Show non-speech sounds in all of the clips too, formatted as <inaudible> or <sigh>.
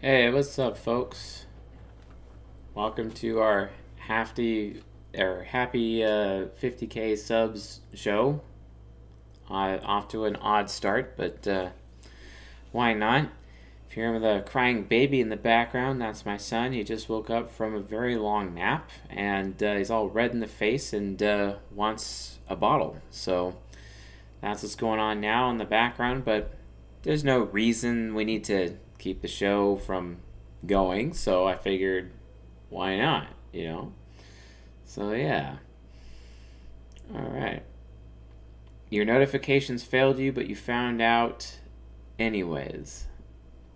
Hey, what's up, folks? Welcome to our hefty or happy uh, 50k subs show. Uh, off to an odd start, but uh, why not? If you hear the crying baby in the background, that's my son. He just woke up from a very long nap, and uh, he's all red in the face and uh, wants a bottle. So that's what's going on now in the background. But there's no reason we need to keep the show from going. So I figured, why not? You know. So yeah. All right. Your notifications failed you, but you found out anyways.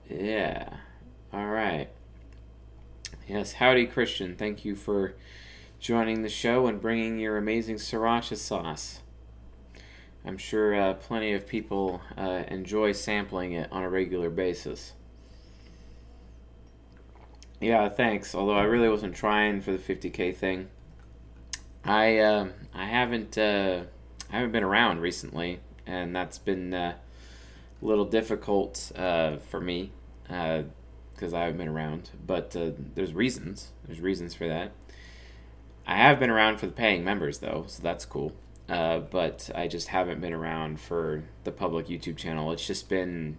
Yeah. All right. Yes, howdy, Christian. Thank you for joining the show and bringing your amazing sriracha sauce. I'm sure uh, plenty of people uh, enjoy sampling it on a regular basis. Yeah, thanks. Although I really wasn't trying for the 50k thing. I uh, I haven't uh, I haven't been around recently, and that's been uh, a little difficult uh, for me because uh, I haven't been around. But uh, there's reasons. There's reasons for that. I have been around for the paying members though, so that's cool. but I just haven't been around for the public YouTube channel. It's just been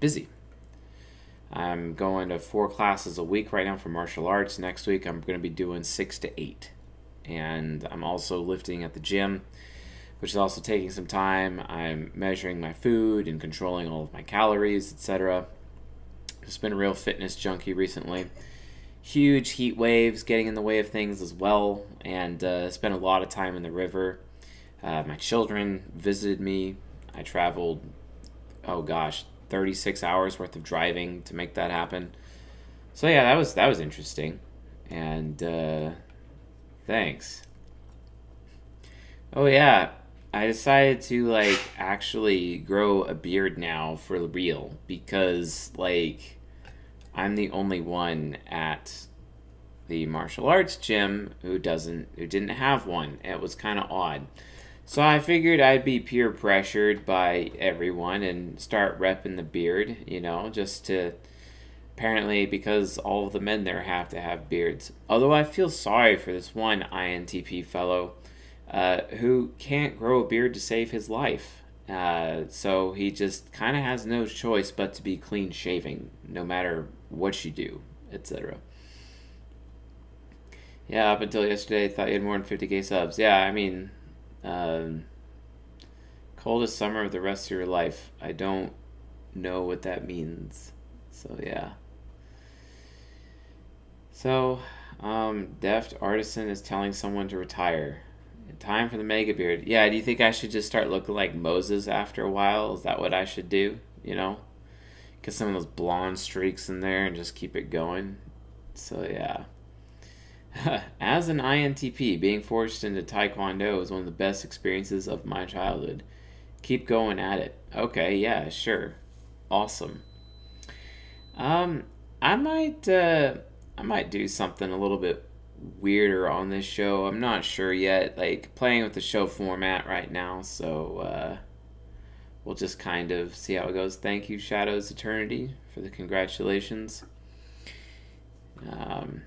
busy. I'm going to four classes a week right now for martial arts. Next week, I'm going to be doing six to eight. And I'm also lifting at the gym, which is also taking some time. I'm measuring my food and controlling all of my calories, etc. Just been a real fitness junkie recently. Huge heat waves getting in the way of things as well, and uh, spent a lot of time in the river. Uh, my children visited me. I traveled, oh gosh, 36 hours worth of driving to make that happen. So yeah, that was that was interesting. And uh, thanks. Oh yeah, I decided to like actually grow a beard now for real because like I'm the only one at the martial arts gym who doesn't who didn't have one. It was kind of odd. So I figured I'd be peer pressured by everyone and start repping the beard, you know, just to apparently because all of the men there have to have beards. Although I feel sorry for this one INTP fellow uh, who can't grow a beard to save his life. Uh, so he just kind of has no choice but to be clean shaving, no matter what you do, etc. Yeah, up until yesterday, I thought you had more than 50k subs. Yeah, I mean, um, coldest summer of the rest of your life. I don't know what that means. So, yeah. So, um, Deft Artisan is telling someone to retire. Time for the mega beard. Yeah, do you think I should just start looking like Moses after a while? Is that what I should do? You know? Get some of those blonde streaks in there and just keep it going. So, yeah. <laughs> As an INTP, being forced into Taekwondo was one of the best experiences of my childhood. Keep going at it. Okay, yeah, sure. Awesome. Um, I might, uh, I might do something a little bit weirder on this show. I'm not sure yet. Like, playing with the show format right now, so, uh, we'll just kind of see how it goes. Thank you, Shadows Eternity, for the congratulations. Um,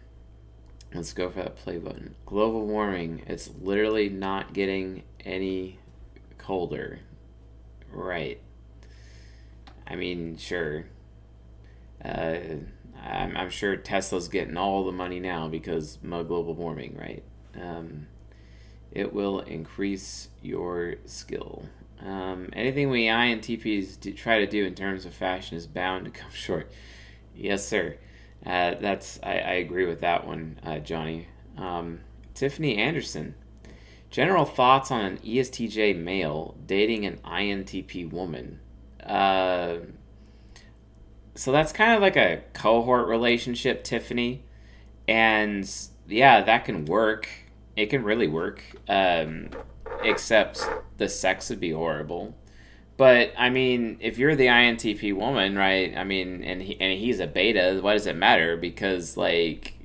Let's go for that play button. Global warming. It's literally not getting any colder. Right. I mean, sure. Uh, I'm, I'm sure Tesla's getting all the money now because of global warming, right? Um, it will increase your skill. Um, anything we INTPs try to do in terms of fashion is bound to come <laughs> short. Yes, sir. Uh, that's I, I, agree with that one, uh, Johnny. Um, Tiffany Anderson. General thoughts on an ESTJ male dating an INTP woman. Uh, so that's kind of like a cohort relationship, Tiffany. And yeah, that can work. It can really work. Um, except the sex would be horrible. But I mean, if you're the INTP woman, right? I mean, and he, and he's a beta. Why does it matter? Because like,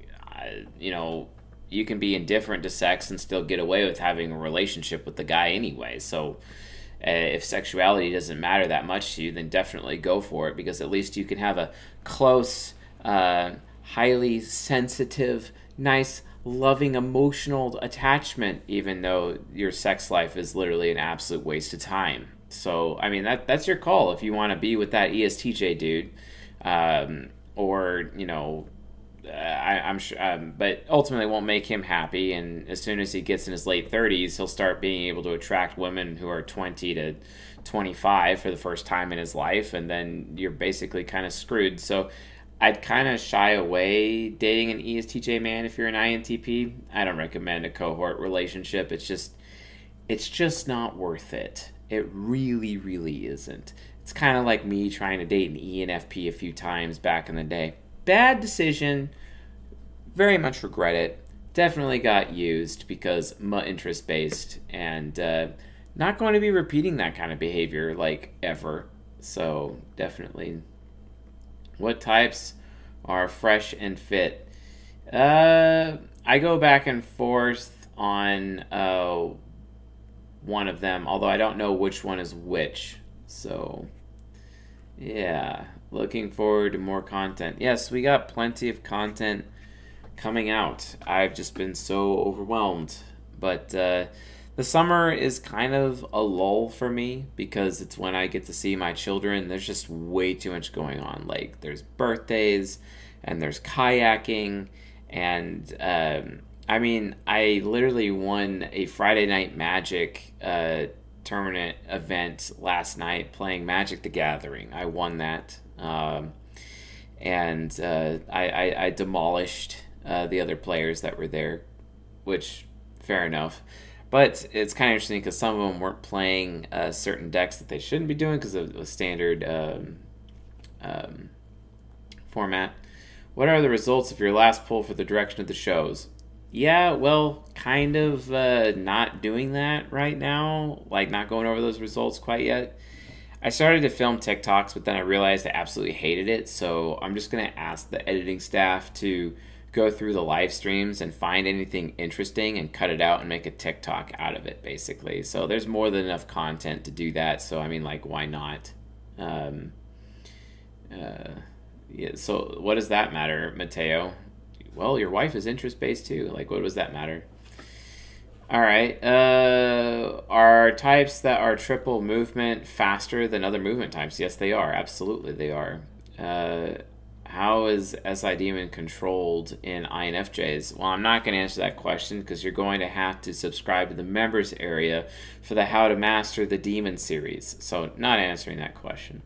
you know, you can be indifferent to sex and still get away with having a relationship with the guy anyway. So, uh, if sexuality doesn't matter that much to you, then definitely go for it because at least you can have a close uh, highly sensitive, nice, loving, emotional attachment, even though your sex life is literally an absolute waste of time. So, I mean, that that's your call if you want to be with that ESTJ dude, um, or you know, uh, I, am sure, um, but ultimately won't make him happy. And as soon as he gets in his late 30s, he'll start being able to attract women who are 20 to 25 for the first time in his life, and then you're basically kind of screwed. So I'd kind of shy away dating an ESTJ man if you're an INTP. I don't recommend a cohort relationship. It's just it's just not worth it. It really, really isn't. It's kind of like me trying to date an ENFP a few times back in the day. Bad decision. Very much regret it. Definitely got used because my interest based and uh, not going to be repeating that kind of behavior like ever. So definitely. What types are fresh and fit? Uh, I go back and forth on uh, one of them, although I don't know which one is which. So, yeah, looking forward to more content. Yes, we got plenty of content coming out. I've just been so overwhelmed. But uh, the summer is kind of a lull for me because it's when I get to see my children. There's just way too much going on. Like, there's birthdays and there's kayaking and um, I mean, I literally won a Friday Night Magic uh, tournament event last night playing Magic the Gathering. I won that. Um, and uh, I, I, I, demolished uh, the other players that were there, which, fair enough. But it's kind of interesting because some of them weren't playing uh, certain decks that they shouldn't be doing because of the standard um, um, format. What are the results of your last poll for the direction of the shows? Yeah, well, kind of uh, not doing that right now. Like, not going over those results quite yet. I started to film TikToks, but then I realized I absolutely hated it. So I'm just going to ask the editing staff to go through the live streams and find anything interesting and cut it out and make a TikTok out of it, basically. So there's more than enough content to do that. So, I mean, like, why not? Um, uh, yeah, so what does that matter, Mateo? Well, your wife is interest based too. Like, what does that matter? All right. Uh, are types that are triple movement faster than other movement types? Yes, they are. Absolutely, they are. Uh, how is SI Demon controlled in INFJs? Well, I'm not going to answer that question because you're going to have to subscribe to the members area for the How to Master the Demon series. So, not answering that question.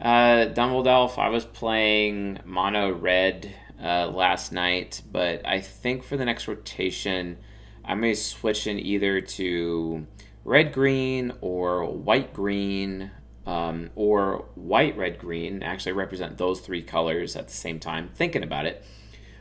Uh, Dumbledore, I was playing Mono Red uh, last night, but I think for the next rotation, I may switch in either to red green or white green um, or white red green. Actually, represent those three colors at the same time. Thinking about it.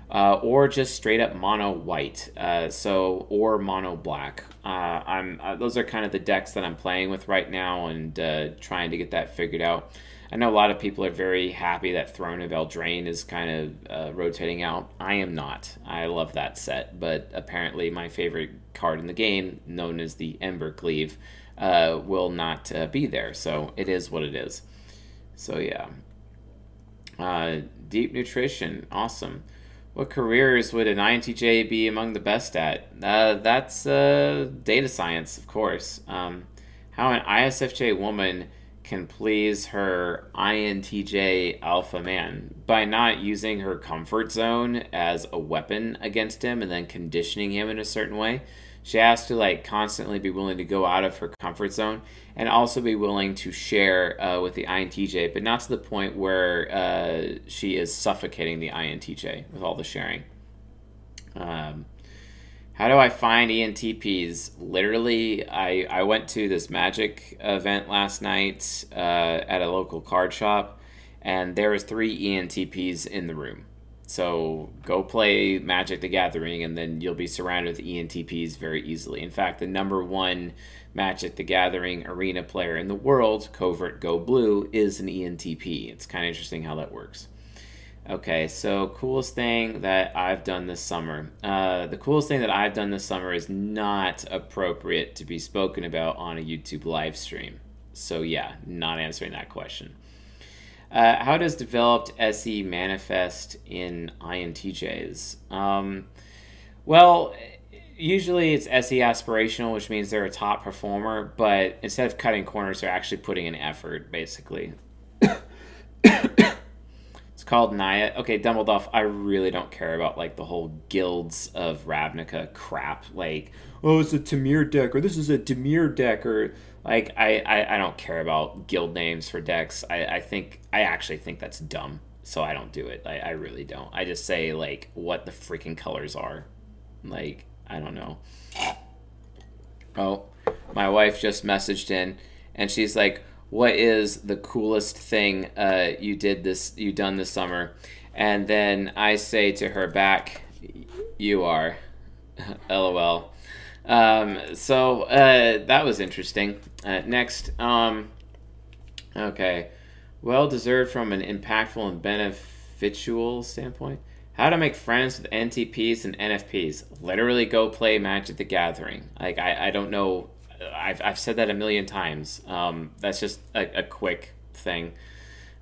Uh, or just straight up mono white, uh, so or mono black. Uh, I'm uh, those are kind of the decks that I'm playing with right now and uh, trying to get that figured out. I know a lot of people are very happy that Throne of Eldraine is kind of uh, rotating out. I am not. I love that set, but apparently my favorite card in the game, known as the Embercleave, uh, will not uh, be there. So it is what it is. So yeah. Uh, deep nutrition, awesome. What careers would an INTJ be among the best at? Uh, that's uh, data science, of course. Um, how an ISFJ woman can please her INTJ alpha man by not using her comfort zone as a weapon against him and then conditioning him in a certain way. She has to like constantly be willing to go out of her comfort zone and also be willing to share uh, with the INTJ, but not to the point where uh, she is suffocating the INTJ with all the sharing. Um, how do I find ENTPs? Literally, I, I went to this magic event last night uh, at a local card shop, and there was three ENTPs in the room. So go play Magic the Gathering, and then you'll be surrounded with ENTPs very easily. In fact, the number one Magic the Gathering arena player in the world, Covert Go Blue, is an ENTP. It's kind of interesting how that works. Okay, so coolest thing that I've done this summer. Uh, the coolest thing that I've done this summer is not appropriate to be spoken about on a YouTube live stream. So, yeah, not answering that question. Uh, how does developed SE manifest in INTJs? Um, well, usually it's SE aspirational, which means they're a top performer, but instead of cutting corners, they're actually putting in effort, basically. <coughs> <coughs> <coughs> called Naya. Okay, Dumbledore, I really don't care about like the whole guilds of Ravnica crap. Like, oh, it's a Tamir deck, or this is a Dimir deck, or like I, I, I don't care about guild names for decks. I, I think I actually think that's dumb. So I don't do it. I, I really don't. I just say like what the freaking colors are. Like, I don't know. Oh, my wife just messaged in and she's like, What is the coolest thing uh, you did this you done this summer? And then I say to her back, You are. <laughs> LOL. Um, so uh, that was interesting. Uh, next, um, okay, well deserved from an impactful and beneficial standpoint. How to make friends with NTPs and NFPs. Literally go play Magic the Gathering. Like, I, I don't know. I've, I've said that a million times. Um, that's just a, a quick thing.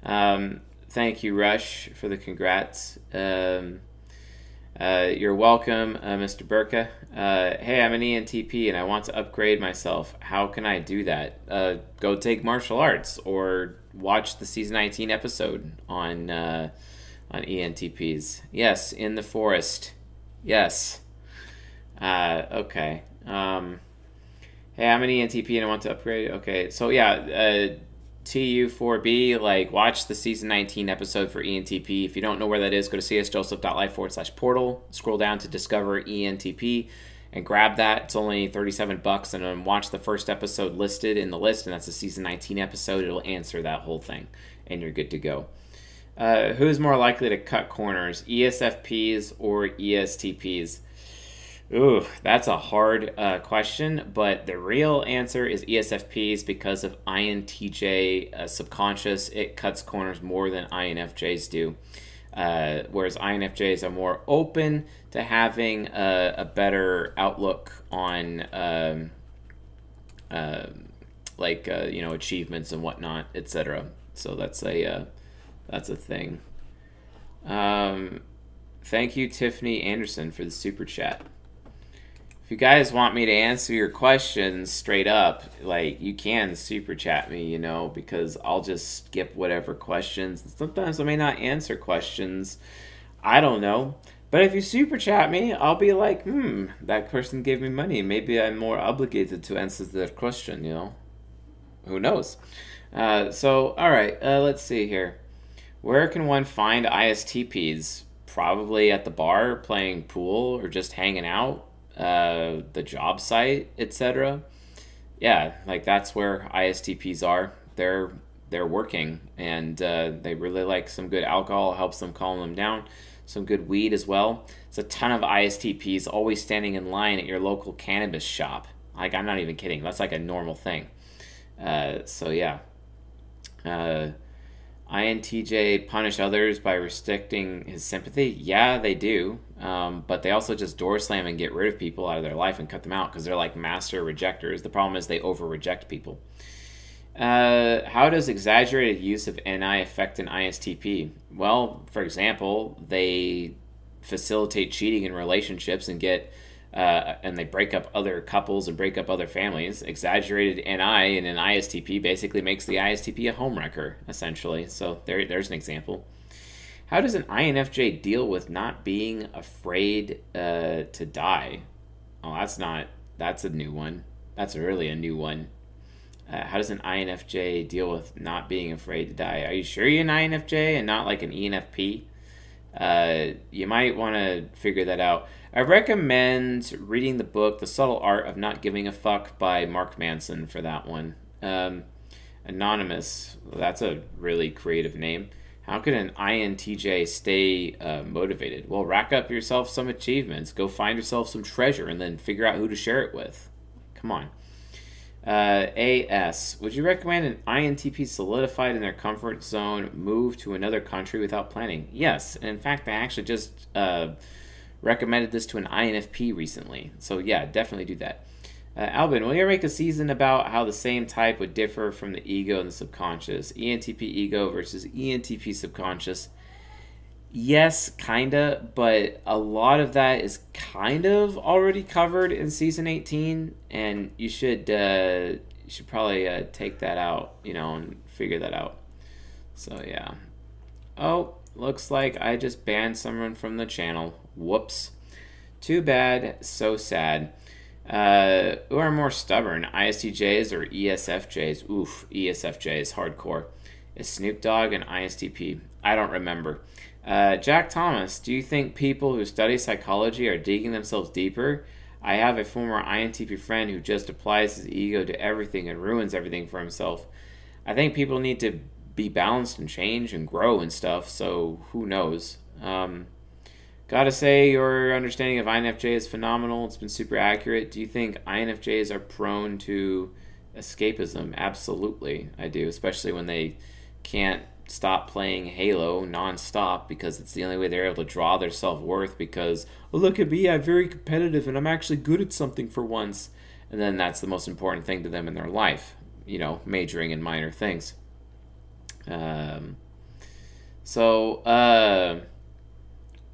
Um, thank you, Rush, for the congrats. Um, uh, you're welcome, uh, Mr. Burka. Uh, hey, I'm an ENTP and I want to upgrade myself. How can I do that? Uh, go take martial arts or watch the season 19 episode on uh, on ENTPs. Yes, in the forest. Yes. Uh, okay. Um, hey, I'm an ENTP and I want to upgrade. Okay, so yeah TU4B, like watch the season 19 episode for ENTP. If you don't know where that is, go to csjoseph.life forward slash portal, scroll down to discover ENTP and grab that. It's only 37 bucks and then watch the first episode listed in the list and that's the season 19 episode. It'll answer that whole thing and you're good to go. Uh, who's more likely to cut corners, ESFPs or ESTPs? Ooh, that's a hard uh, question, but the real answer is ESFPs because of INTJ uh, subconscious. It cuts corners more than INFJs do. Uh, whereas INFJs are more open to having a, a better outlook on um, uh, like uh, you know achievements and whatnot, etc. So that's a uh, that's a thing. Um, thank you, Tiffany Anderson, for the super chat you guys want me to answer your questions straight up, like you can super chat me, you know, because I'll just skip whatever questions. Sometimes I may not answer questions. I don't know. But if you super chat me, I'll be like, hmm, that person gave me money. Maybe I'm more obligated to answer their question, you know? Who knows? Uh, so, all right, uh, let's see here. Where can one find ISTPs? Probably at the bar playing pool or just hanging out uh, the job site, etc. Yeah, like that's where ISTPs are. They're they're working and uh, they really like some good alcohol helps them calm them down. Some good weed as well. It's a ton of istps always standing in line at your local cannabis shop. Like i'm not even kidding. That's like a normal thing. Uh, so yeah. Uh, INTJ punish others by restricting his sympathy? Yeah, they do. Um, but they also just door slam and get rid of people out of their life and cut them out because they're like master rejectors. The problem is they over reject people. Uh, how does exaggerated use of NI affect an ISTP? Well, for example, they facilitate cheating in relationships and get uh, and they break up other couples and break up other families. Exaggerated NI in an ISTP basically makes the ISTP a homewrecker, essentially. So there, there's an example. How does an INFJ deal with not being afraid uh, to die? Oh, that's not. That's a new one. That's really a new one. Uh, how does an INFJ deal with not being afraid to die? Are you sure you're an INFJ and not like an ENFP? Uh, you might want to figure that out. I recommend reading the book The Subtle Art of Not Giving a Fuck by Mark Manson for that one. Um, Anonymous, that's a really creative name. How can an INTJ stay uh, motivated? Well, rack up yourself some achievements, go find yourself some treasure, and then figure out who to share it with. Come on. Uh, AS, would you recommend an INTP solidified in their comfort zone move to another country without planning? Yes. And in fact, I actually just. Uh, recommended this to an INFP recently. So yeah, definitely do that. Uh, Albin, will you ever make a season about how the same type would differ from the ego and the subconscious? ENTP ego versus ENTP subconscious. Yes, kinda, but a lot of that is kind of already covered in season 18, and you should uh, you should probably uh, take that out, you know, and figure that out. So yeah. Oh, looks like I just banned someone from the channel. Whoops. Too bad. So sad. Uh, who are more stubborn, ISTJs or ESFJs? Oof, ESFJs, hardcore. Is Snoop Dogg an ISTP? I don't remember. Uh, Jack Thomas, do you think people who study psychology are digging themselves deeper? I have a former INTP friend who just applies his ego to everything and ruins everything for himself. I think people need to be balanced and change and grow and stuff, so who knows? Um, Gotta say, your understanding of INFJ is phenomenal. It's been super accurate. Do you think INFJs are prone to escapism? Absolutely, I do, especially when they can't stop playing Halo nonstop because it's the only way they're able to draw their self worth. Because, oh, look at me, I'm very competitive and I'm actually good at something for once. And then that's the most important thing to them in their life, you know, majoring in minor things. Um, so, uh,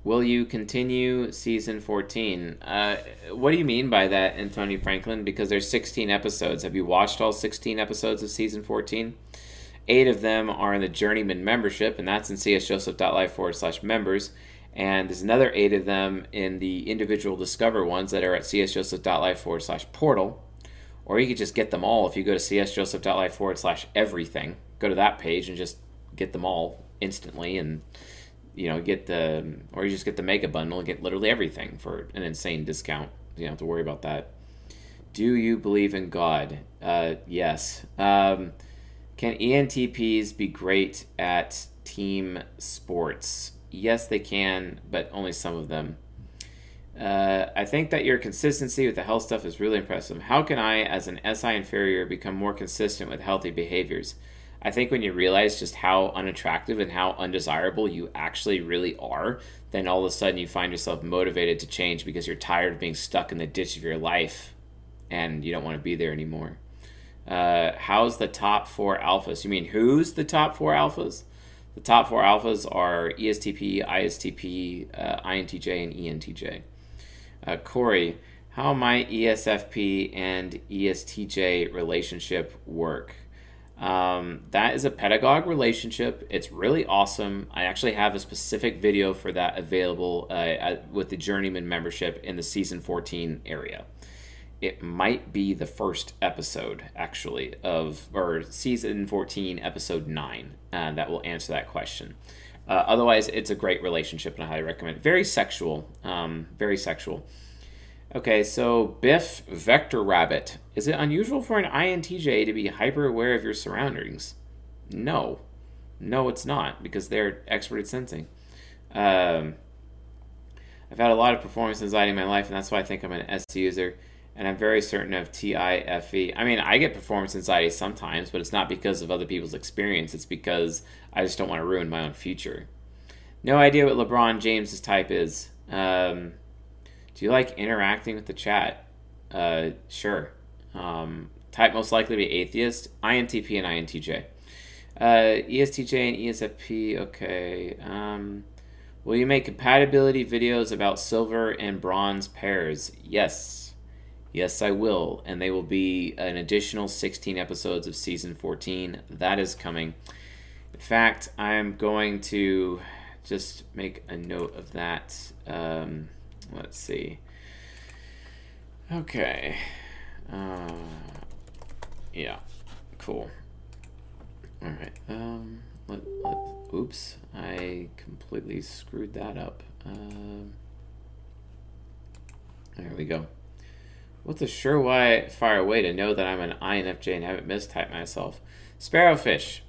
Will you continue season 14? Uh, what do you mean by that, Antonio Franklin? Because there's 16 episodes. Have you watched all 16 episodes of season 14? Eight of them are in the Journeyman membership, and that's in csjoseph.life forward slash members. And there's another eight of them in the individual Discover ones that are at csjoseph.life forward slash portal. Or you could just get them all if you go to csjoseph.life forward slash everything. Go to that page and just get them all instantly and you know, get the or you just get the mega bundle and get literally everything for an insane discount. You don't have to worry about that. Do you believe in God? Uh, yes. Um, can ENTPs be great at team sports? Yes, they can, but only some of them. Uh, I think that your consistency with the health stuff is really impressive. How can I, as an SI inferior, become more consistent with healthy behaviors? I think when you realize just how unattractive and how undesirable you actually really are, then all of a sudden you find yourself motivated to change because you're tired of being stuck in the ditch of your life and you don't want to be there anymore. Uh, how's the top four alphas? You mean who's the top four alphas? The top four alphas are ESTP, ISTP, uh, INTJ, and ENTJ. Uh, Corey, how might ESFP and ESTJ relationship work? Um, that is a pedagogue relationship. It's really awesome. I actually have a specific video for that available uh, at, with the Journeyman membership in the season 14 area. It might be the first episode, actually, of or season 14, episode 9, uh, that will answer that question. Uh, otherwise, it's a great relationship and I highly recommend it. Very sexual. Um, very sexual. Okay, so Biff Vector Rabbit. Is it unusual for an INTJ to be hyper aware of your surroundings? No. No, it's not, because they're expert at sensing. Um, I've had a lot of performance anxiety in my life, and that's why I think I'm an S user, and I'm very certain of TIFE. I mean, I get performance anxiety sometimes, but it's not because of other people's experience, it's because I just don't want to ruin my own future. No idea what LeBron James's type is. Um, do you like interacting with the chat? Uh, sure. Um, type most likely to be atheist, INTP and INTJ. Uh, ESTJ and ESFP, okay. Um, will you make compatibility videos about silver and bronze pairs? Yes. Yes, I will. And they will be an additional 16 episodes of season 14. That is coming. In fact, I'm going to just make a note of that. Um, Let's see. Okay. Uh, yeah. Cool. All right. Um. Let, let, oops. I completely screwed that up. Um. There we go. What's a surefire way to know that I'm an INFJ and haven't mistyped myself? Sparrowfish.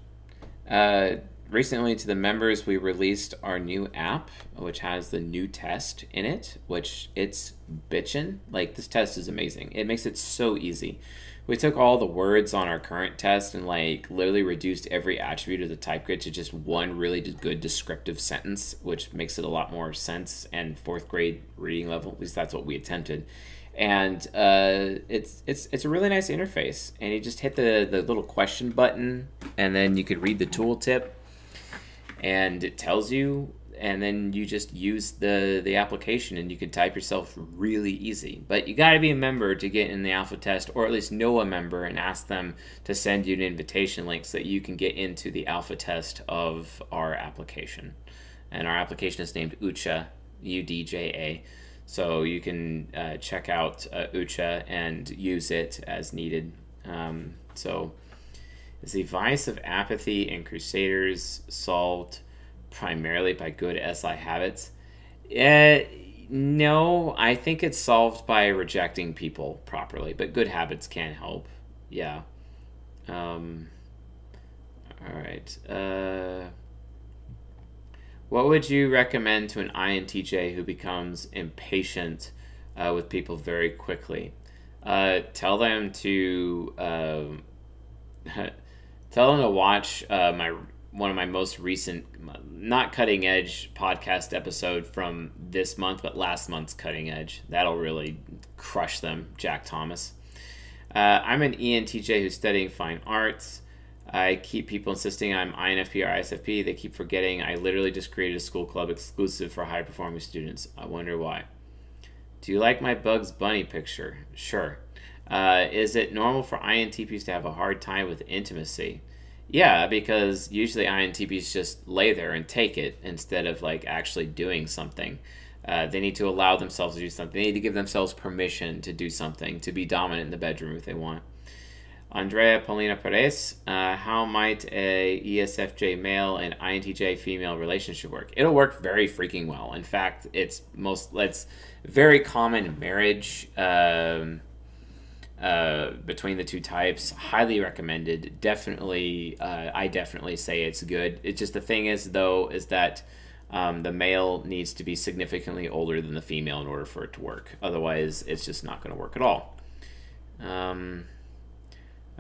Uh, recently to the members we released our new app which has the new test in it which it's bitchin like this test is amazing it makes it so easy we took all the words on our current test and like literally reduced every attribute of the type grid to just one really good descriptive sentence which makes it a lot more sense and fourth grade reading level at least that's what we attempted and uh, it's it's it's a really nice interface. And you just hit the the little question button, and then you could read the tooltip, and it tells you and then you just use the the application and you can type yourself really easy. But you got to be a member to get in the alpha test or at least know a member and ask them to send you an invitation link so that you can get into the alpha test of our application. And our application is named ucha udja so you can uh, check out uh, ucha and use it as needed um, so is the vice of apathy in crusaders solved primarily by good SI habits? Uh, no, I think it's solved by rejecting people properly, but good habits can help. Yeah. Um, all right. Uh, what would you recommend to an INTJ who becomes impatient uh, with people very quickly? Uh, tell them to um, <laughs> tell them to watch uh, my one of my most recent, not cutting edge podcast episode from this month, but last month's cutting edge. That'll really crush them, Jack Thomas. Uh, I'm an ENTJ who's studying fine arts. I keep people insisting I'm INFP or ISFP. They keep forgetting I literally just created a school club exclusive for high performing students. I wonder why. Do you like my Bugs Bunny picture? Sure. Uh, is it normal for INTPs to have a hard time with intimacy? Yeah, because usually INTPs just lay there and take it instead of like actually doing something. Uh, they need to allow themselves to do something. They need to give themselves permission to do something, to be dominant in the bedroom if they want. Andrea Paulina Perez, uh, how might a ESFJ male and INTJ female relationship work? It'll work very freaking well. In fact, it's most it's very common marriage. Um, uh, between the two types. Highly recommended. Definitely, uh, I definitely say it's good. It's just the thing is though is that um, the male needs to be significantly older than the female in order for it to work. Otherwise, it's just not going to work at all. Um,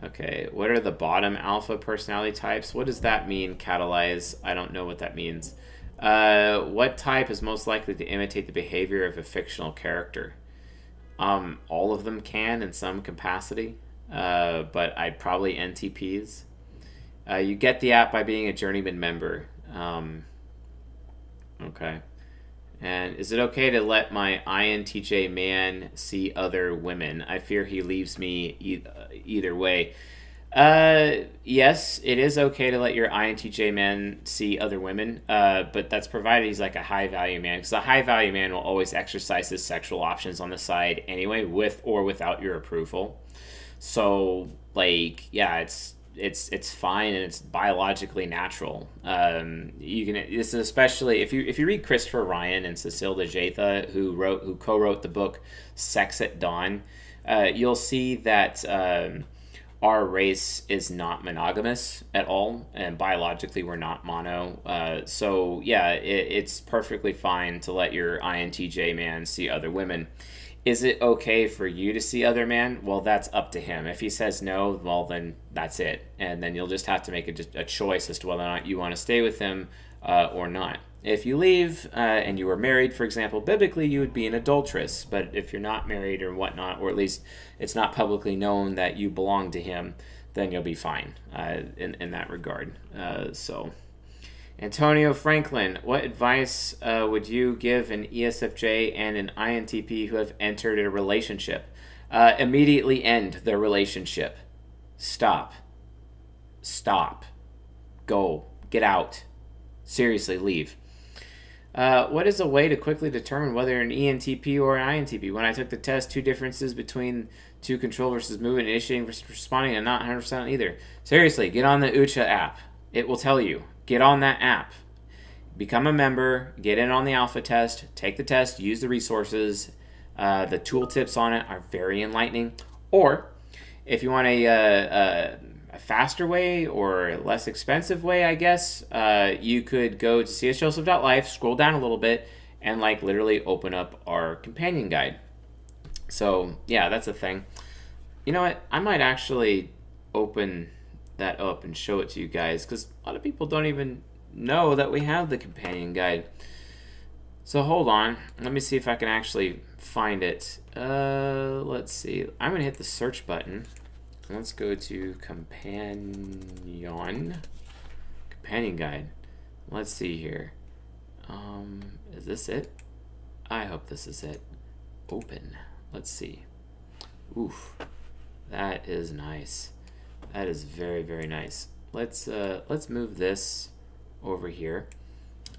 okay, what are the bottom alpha personality types? What does that mean? Catalyze? I don't know what that means. Uh, what type is most likely to imitate the behavior of a fictional character? Um, all of them can in some capacity, uh, but I'd probably NTPs. Uh, you get the app by being a journeyman member. Um, okay. And is it okay to let my INTJ man see other women? I fear he leaves me e- either way. Uh, yes, it is okay to let your INTJ man see other women, uh, but that's provided he's like a high value man. Because a high value man will always exercise his sexual options on the side anyway, with or without your approval. So, like, yeah, it's it's it's fine and it's biologically natural. Um, you can this is especially if you if you read Christopher Ryan and Cacilda Jethá, who wrote who co-wrote the book Sex at Dawn, uh, you'll see that. Um, our race is not monogamous at all, and biologically we're not mono. Uh, so yeah, it, it's perfectly fine to let your INTJ man see other women. Is it okay for you to see other men? Well, that's up to him. If he says no, well then that's it, and then you'll just have to make a, a choice as to whether or not you want to stay with him uh, or not. If you leave uh, and you were married, for example, biblically you would be an adulteress. But if you're not married or whatnot, or at least it's not publicly known that you belong to him, then you'll be fine uh, in, in that regard. Uh, so, Antonio Franklin, what advice uh, would you give an ESFJ and an INTP who have entered a relationship? Uh, immediately end their relationship. Stop. Stop. Go. Get out. Seriously, leave. Uh, what is a way to quickly determine whether an ENTP or an INTP? When I took the test, two differences between two control versus movement, initiating versus responding, and not 100% either. Seriously, get on the Ucha app. It will tell you. Get on that app. Become a member, get in on the alpha test, take the test, use the resources. Uh, the tooltips on it are very enlightening. Or if you want a, uh, uh faster way or less expensive way, I guess, uh, you could go to csjoseph.life, scroll down a little bit, and like literally open up our companion guide. So yeah, that's a thing. You know what? I might actually open that up and show it to you guys because a lot of people don't even know that we have the companion guide. So hold on. Let me see if I can actually find it. Uh, let's see. I'm to hit the search button. Let's go to companion. Companion guide. Let's see here. Um, is this it? I hope this is it. Open. Let's see. Oof. That is nice. That is very, very nice. Let's uh, let's move this over here.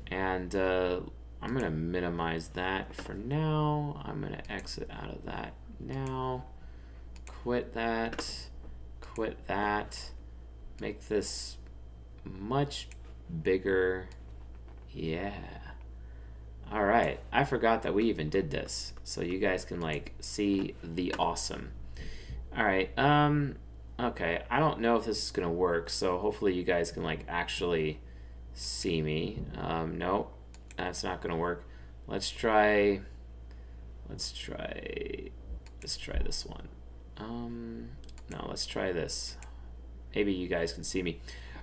And uh, I'm going to minimize that for now. I'm going to exit out of that now. Quit that. Quit that. Make this much bigger. Yeah. All right. I forgot that we even did this. So you guys can like see the awesome. All right. Um okay. I don't know if this is to work. So hopefully you guys can like actually see me. Um no. That's not to work. Let's try let's try let's try this one. Um no, let's try this. Maybe you guys can see me.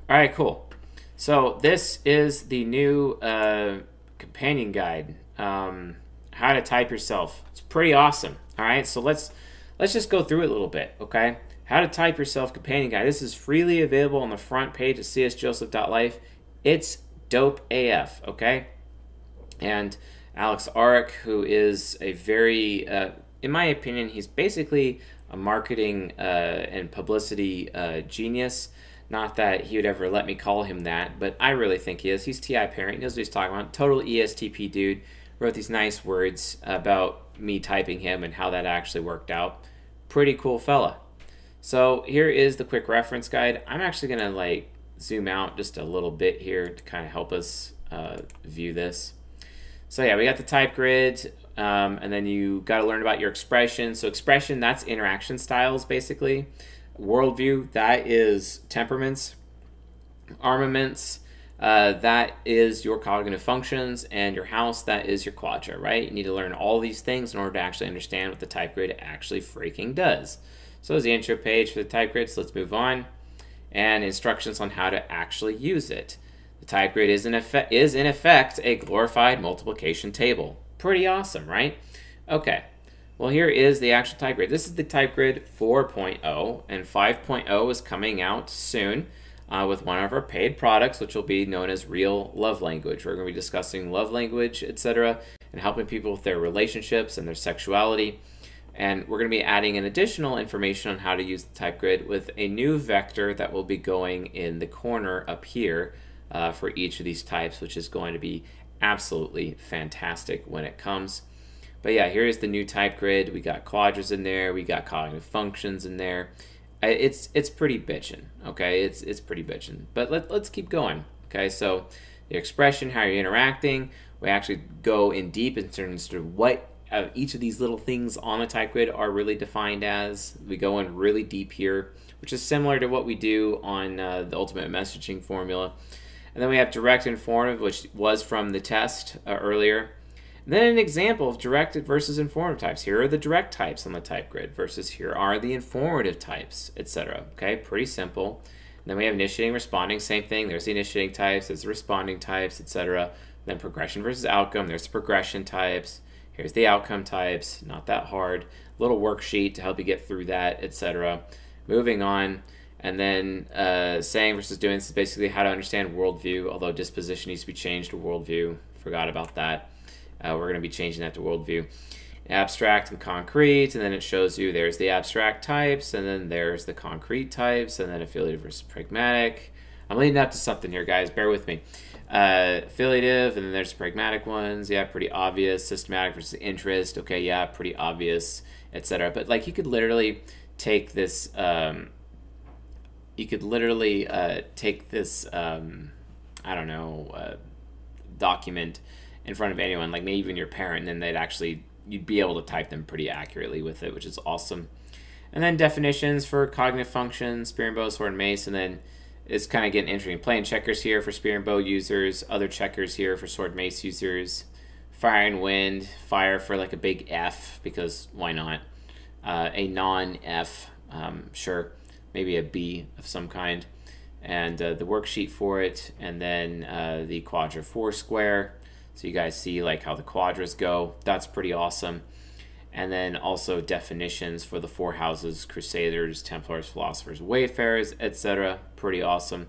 All right, cool. So this is the new uh, companion guide. Um, how to type yourself. It's pretty awesome. All right, so let's let's just go through it a little bit. Okay, how to type yourself companion guide. This is freely available on the front page of csjoseph.life. It's dope AF. Okay, and Alex Arick, who is a very, uh, in my opinion, he's basically a marketing uh, and publicity uh, genius. Not that he would ever let me call him that, but I really think he is. He's TI parent. He knows what he's talking about. Total ESTP dude. Wrote these nice words about me typing him and how that actually worked out. Pretty cool fella. So here is the quick reference guide. I'm actually to like zoom out just a little bit here to kind of help us uh, view this. So yeah, we got the type grid, um, and then you got to learn about your expression. So expression, that's interaction styles basically worldview, that is temperaments, armaments, uh, that is your cognitive functions, and your house, that is your quadra, right? You need to learn all these things in order to actually understand what the type grid actually freaking does. So there's the intro page for the type grid, so let's move on. And instructions on how to actually use it. The type grid is in effect, is in effect a glorified multiplication table. Pretty awesome, right? Okay, well, here is the actual type grid. This is the type grid 4.0, and 5.0 is coming out soon uh, with one of our paid products, which will be known as Real Love Language. We're going to be discussing love language, etc., and helping people with their relationships and their sexuality. And we're going to be adding an additional information on how to use the type grid with a new vector that will be going in the corner up here uh, for each of these types, which is going to be absolutely fantastic when it comes. But yeah, here's the new type grid. We got quadras in there. We got cognitive functions in there. It's it's pretty bitchin', okay? It's it's pretty bitchin'. But let, let's keep going, okay? So the expression, how you're interacting. We actually go in deep in terms of what uh, each of these little things on the type grid are really defined as. We go in really deep here, which is similar to what we do on uh, the ultimate messaging formula. And then we have direct informative, which was from the test uh, earlier. Then an example of directed versus informative types. Here are the direct types on the type grid versus here are the informative types, etc. Okay, pretty simple. And then we have initiating, responding, same thing. There's the initiating types, there's the responding types, etc. Then progression versus outcome, there's the progression types. Here's the outcome types, not that hard. Little worksheet to help you get through that, etc. Moving on. And then uh, saying versus doing this is basically how to understand worldview, although disposition needs to be changed to worldview. Forgot about that. Uh, we're going to be changing that to worldview. Abstract and concrete, and then it shows you there's the abstract types, and then there's the concrete types, and then affiliative versus pragmatic. I'm leading up to something here, guys. Bear with me. Uh, affiliative, and then there's pragmatic ones. Yeah, pretty obvious. Systematic versus interest. Okay, yeah, pretty obvious, etc. But like, you could literally take this. Um, you could literally uh, take this. Um, I don't know uh, document in front of anyone, like maybe even your parent, and then they'd actually you'd be able to type them pretty accurately with it, which is awesome. And then definitions for cognitive functions, spear and bow, sword and mace, and then it's kind of getting interesting. Playing checkers here for spear and bow users, other checkers here for sword mace users, fire and wind, fire for like a big F because why not? Uh, a non F, um, sure, maybe a B of some kind, and uh, the worksheet for it, and then uh, the quadra four square So you guys see like how the quadras go. That's pretty awesome. And then also definitions for the four houses, Crusaders, Templars, Philosophers, Wayfarers, etc. Pretty awesome.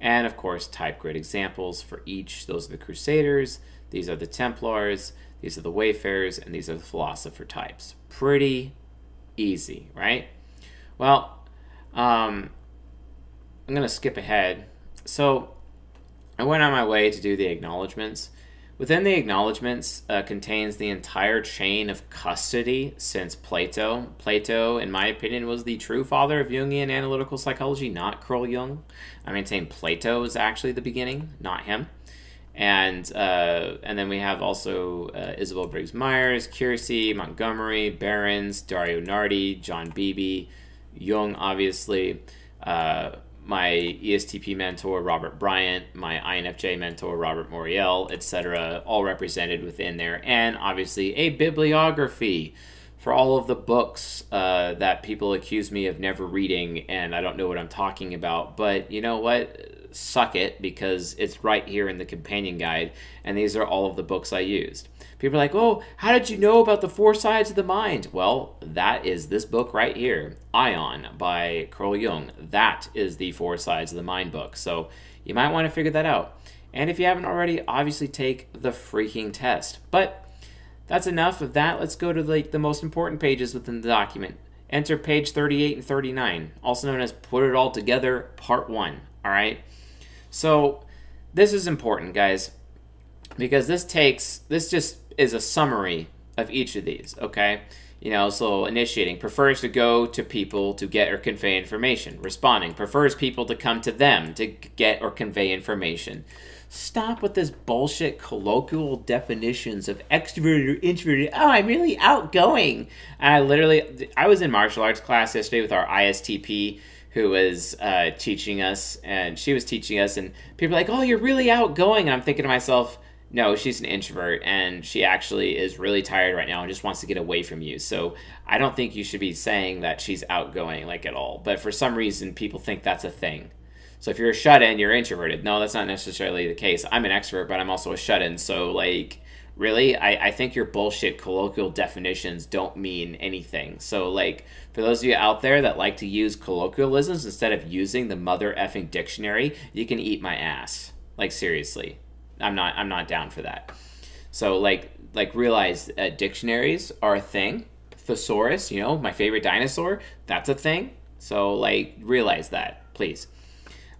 And of course, type grid examples for each. Those are the Crusaders, these are the Templars, these are the Wayfarers, and these are the Philosopher types. Pretty easy, right? Well, um, I'm going to skip ahead. So I went on my way to do the acknowledgments. Within the acknowledgments uh, contains the entire chain of custody since Plato. Plato, in my opinion, was the true father of Jungian analytical psychology, not Carl Jung. I maintain Plato is actually the beginning, not him. And uh, and then we have also uh, Isabel Briggs Myers, Keirsey, Montgomery, Berens, Dario Nardi, John Beebe, Jung, obviously. Uh, my ESTP mentor, Robert Bryant, my INFJ mentor, Robert Moriel, etc., all represented within there, and obviously a bibliography for all of the books uh, that people accuse me of never reading, and I don't know what I'm talking about. But you know what? Suck it, because it's right here in the companion guide, and these are all of the books I used. People are like, oh, how did you know about the four sides of the mind? Well, that is this book right here, Aion by Carl Jung. That is the four sides of the mind book. So you might want to figure that out. And if you haven't already, obviously take the freaking test. But that's enough of that. Let's go to like the most important pages within the document. Enter page 38 and 39, also known as Put It All Together Part 1. All right. So this is important, guys, because this takes, this just is a summary of each of these, okay? You know, so initiating prefers to go to people to get or convey information. Responding prefers people to come to them to get or convey information. Stop with this bullshit colloquial definitions of extroverted or introverted. Oh, I'm really outgoing. And I literally, I was in martial arts class yesterday with our ISTP who was uh, teaching us, and she was teaching us, and people are like, "Oh, you're really outgoing." And I'm thinking to myself, no, she's an introvert and she actually is really tired right now and just wants to get away from you. So I don't think you should be saying that she's outgoing like at all. But for some reason, people think that's a thing. So if you're a shut in, you're introverted. No, that's not necessarily the case. I'm an extrovert, but I'm also a shut in. So, like, really, I, I think your bullshit colloquial definitions don't mean anything. So, like, for those of you out there that like to use colloquialisms instead of using the mother effing dictionary, you can eat my ass. Like, seriously. I'm not I'm not down for that. So like like realize dictionaries are a thing. Thesaurus, you know, my favorite dinosaur, that's a thing. So like realize that, please.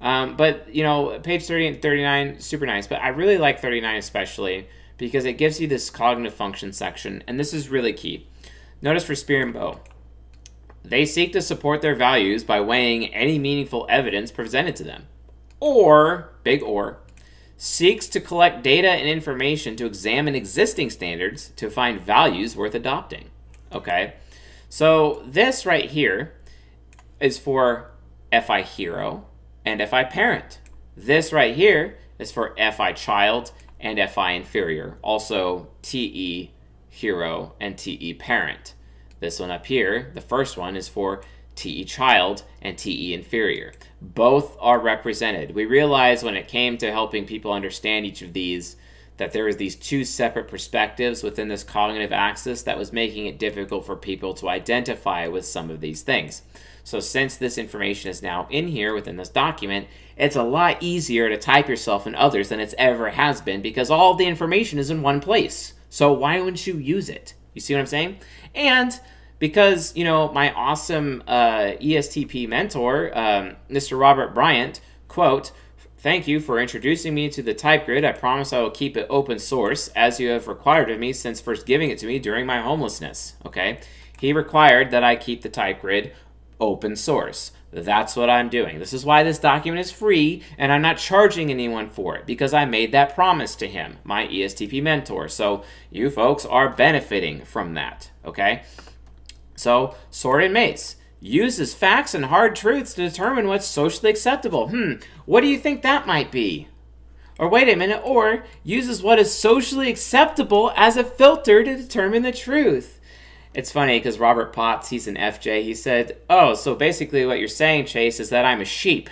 Um, but you know, page 30 and 39, super nice. But I really like 39 especially because it gives you this cognitive function section, and this is really key. Notice for Spear and Bow. They seek to support their values by weighing any meaningful evidence presented to them. Or, big or, seeks to collect data and information to examine existing standards to find values worth adopting. Okay, so this right here is for FI hero and FI parent. This right here is for FI child and FI inferior, also TE hero and TE parent. This one up here, the first one, is for TE child and TE inferior. Both are represented. We realized when it came to helping people understand each of these that there was these two separate perspectives within this cognitive axis that was making it difficult for people to identify with some of these things. So since this information is now in here within this document, it's a lot easier to type yourself and others than it's ever has been because all the information is in one place. So why wouldn't you use it? You see what I'm saying? And because you know my awesome uh, ESTP mentor, um, Mr. Robert Bryant, quote. Thank you for introducing me to the type grid. I promise I will keep it open source as you have required of me since first giving it to me during my homelessness. Okay? He required that I keep the type grid open source. That's what I'm doing. This is why this document is free and I'm not charging anyone for it because I made that promise to him, my ESTP mentor. So you folks are benefiting from that. Okay? So, Sword and Mace uses facts and hard truths to determine what's socially acceptable. Hmm, what do you think that might be? Or wait a minute, or uses what is socially acceptable as a filter to determine the truth. It's funny because Robert Potts, he's an FJ, he said, Oh, so basically what you're saying, Chase, is that I'm a sheep.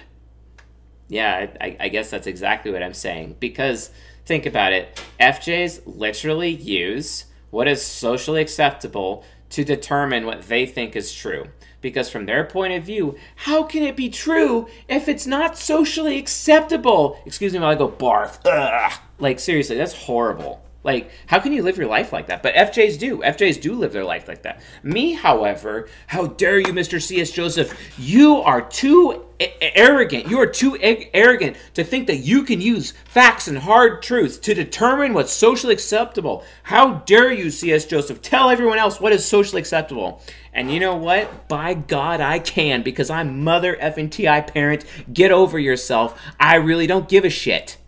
Yeah, I, I guess that's exactly what I'm saying. Because think about it FJs literally use what is socially acceptable to determine what they think is true. Because from their point of view, how can it be true if it's not socially acceptable? Excuse me while I go barf. Ugh. Like, seriously, that's horrible. Like, how can you live your life like that? But FJs do. FJs do live their life like that. Me, however, how dare you, Mr. C.S. Joseph? You are too arrogant. You are too arrogant to think that you can use facts and hard truths to determine what's socially acceptable. How dare you, C.S. Joseph? Tell everyone else what is socially acceptable. And you know what? By God, I can because I'm mother effing TI parent. Get over yourself. I really don't give a shit.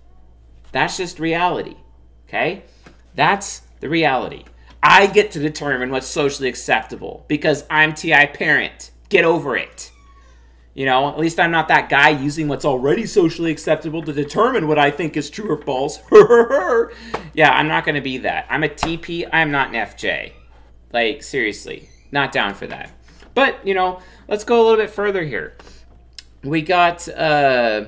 That's just reality. Okay? That's the reality. I get to determine what's socially acceptable because I'm TI parent. Get over it. You know, at least I'm not that guy using what's already socially acceptable to determine what I think is true or false. <laughs> yeah, I'm not going to be that. I'm a TP, I'm not an FJ. Like, seriously, not down for that. But, you know, let's go a little bit further here. We got, uh,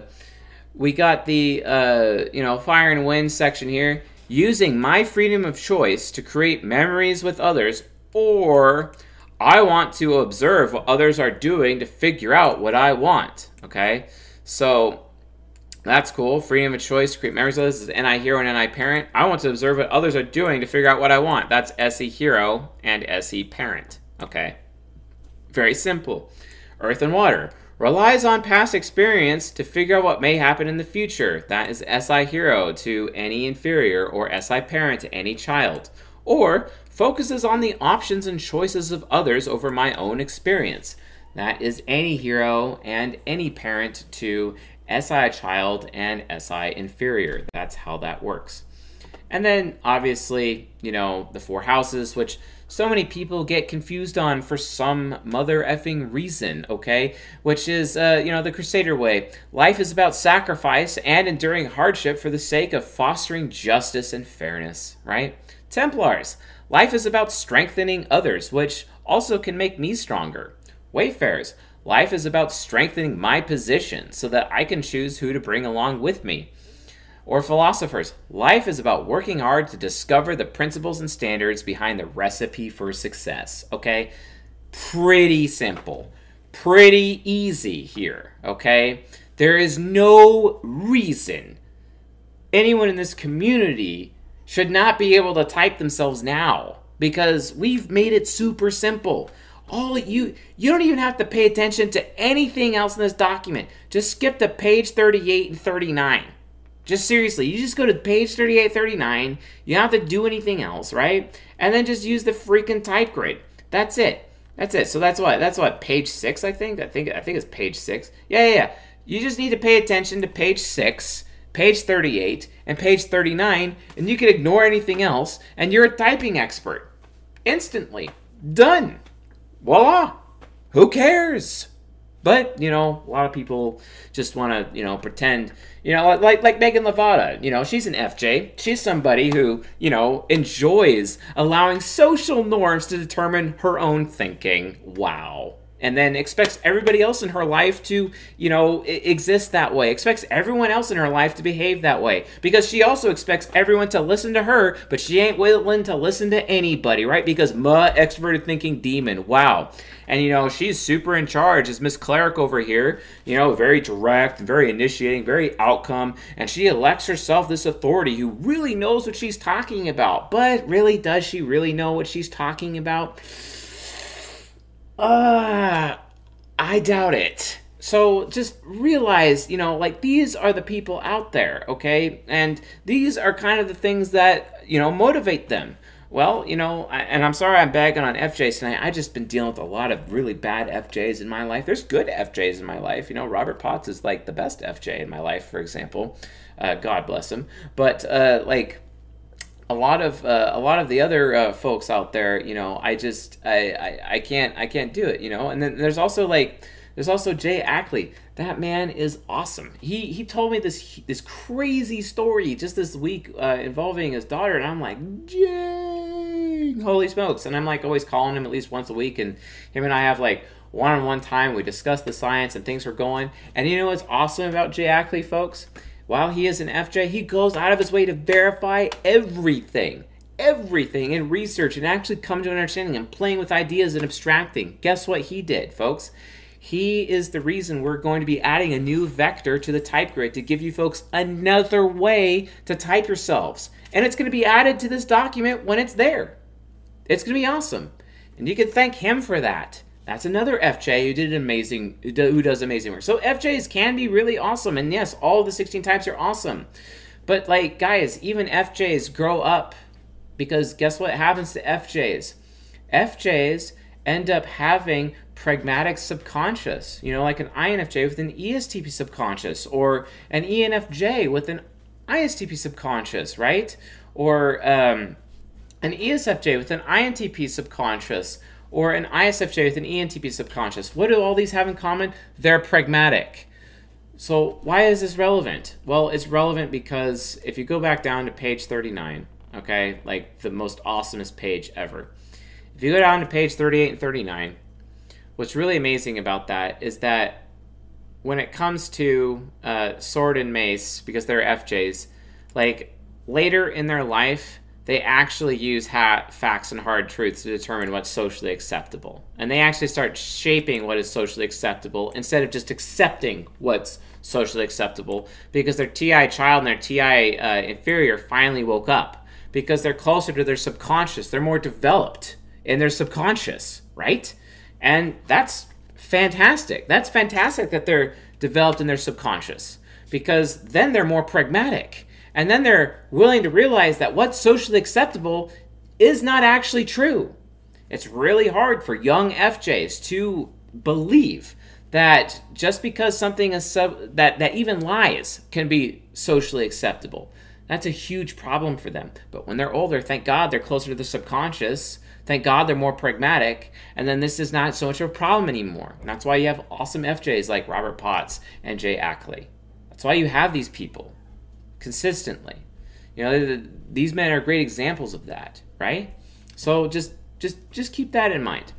we got the, uh, you know, fire and wind section here using my freedom of choice to create memories with others, or I want to observe what others are doing to figure out what I want. Okay, so that's cool. Freedom of choice, create memories with others is NI hero and NI parent. I want to observe what others are doing to figure out what I want. That's SE hero and SE parent. Okay, very simple. Earth and water relies on past experience to figure out what may happen in the future. That is SI hero to NE inferior or SI parent to NE child. Or focuses on the options and choices of others over my own experience. That is NE hero and NE parent to SI child and SI inferior. That's how that works. And then obviously, you know, the four houses, which so many people get confused on for some mother effing reason, okay? Which is, uh, you know, the Crusader way. Life is about sacrifice and enduring hardship for the sake of fostering justice and fairness, right? Templars. Life is about strengthening others, which also can make me stronger. Wayfarers. Life is about strengthening my position so that I can choose who to bring along with me or philosophers. Life is about working hard to discover the principles and standards behind the recipe for success. Okay? Pretty simple. Pretty easy here. Okay? There is no reason anyone in this community should not be able to type themselves now because we've made it super simple all you you don't even have to pay attention to anything else in this document just skip to page 38 and 39 just seriously, you just go to page 3839, You don't have to do anything else, right? And then just use the freaking type grid. That's it. That's it. So that's what that's what page six, I think. I think I think it's page six. Yeah, yeah, yeah. You just need to pay attention to page six, page 38, and page 39, and you can ignore anything else, and you're a typing expert. Instantly. Done. Voila. Who cares? But, you know, a lot of people just want to, you know, pretend, you know, like like Megan Levada, you know, she's an FJ. She's somebody who, you know, enjoys allowing social norms to determine her own thinking. Wow and then expects everybody else in her life to, you know, exist that way. Expects everyone else in her life to behave that way because she also expects everyone to listen to her, but she ain't willing to listen to anybody, right? Because ma extroverted thinking demon. Wow. And you know, she's super in charge as Miss Cleric over here, you know, very direct, very initiating, very outcome, and she elects herself this authority who really knows what she's talking about. But really does she really know what she's talking about? Uh, I doubt it. So just realize, you know, like these are the people out there, okay? And these are kind of the things that, you know, motivate them. Well, you know, and I'm sorry I'm bagging on FJs tonight. I've just been dealing with a lot of really bad FJs in my life. There's good FJs in my life. You know, Robert Potts is like the best FJ in my life, for example. Uh, God bless him. But uh, like, a lot of uh, a lot of the other uh, folks out there, you know, I just I, I I can't I can't do it, you know. And then there's also like there's also Jay Ackley. That man is awesome. He he told me this this crazy story just this week uh, involving his daughter, and I'm like, Jay, holy smokes! And I'm like always calling him at least once a week, and him and I have like one-on-one time. We discuss the science and things are going. And you know what's awesome about Jay Ackley, folks? While he is an FJ, he goes out of his way to verify everything everything in research and actually come to an understanding and playing with ideas and abstracting. Guess what he did, folks? He is the reason we're going to be adding a new vector to the type grid to give you folks another way to type yourselves. And it's going to be added to this document when it's there. It's going to be awesome. And you can thank him for that. That's another FJ who did amazing, who does amazing work. So FJs can be really awesome. And yes, all the 16 types are awesome. But like, guys, even FJs grow up because guess what happens to FJs? FJs end up having pragmatic subconscious, you know, like an INFJ with an ESTP subconscious, or an ENFJ with an ISTP subconscious, right? Or um, an ESFJ with an INTP subconscious, or an ISFJ with an ENTP subconscious. What do all these have in common? They're pragmatic. So, why is this relevant? Well, it's relevant because if you go back down to page 39, okay, like the most awesomest page ever. If you go down to page 38 and 39, what's really amazing about that is that when it comes to uh, sword and mace, because they're FJs, like later in their life, they actually use ha- facts and hard truths to determine what's socially acceptable. And they actually start shaping what is socially acceptable instead of just accepting what's socially acceptable because their TI child and their TI uh, inferior finally woke up because they're closer to their subconscious. They're more developed in their subconscious, right? And that's fantastic. That's fantastic that they're developed in their subconscious because then they're more pragmatic. And then they're willing to realize that what's socially acceptable is not actually true. It's really hard for young FJs to believe that just because something is sub- that that even lies can be socially acceptable. That's a huge problem for them. But when they're older, thank God they're closer to the subconscious Thank God they're more pragmatic, and then this is not so much of a problem anymore. And that's why you have awesome FJs like Robert Potts and Jay Ackley. That's why you have these people consistently. You know, these men are great examples of that, right? So just just just keep that in mind.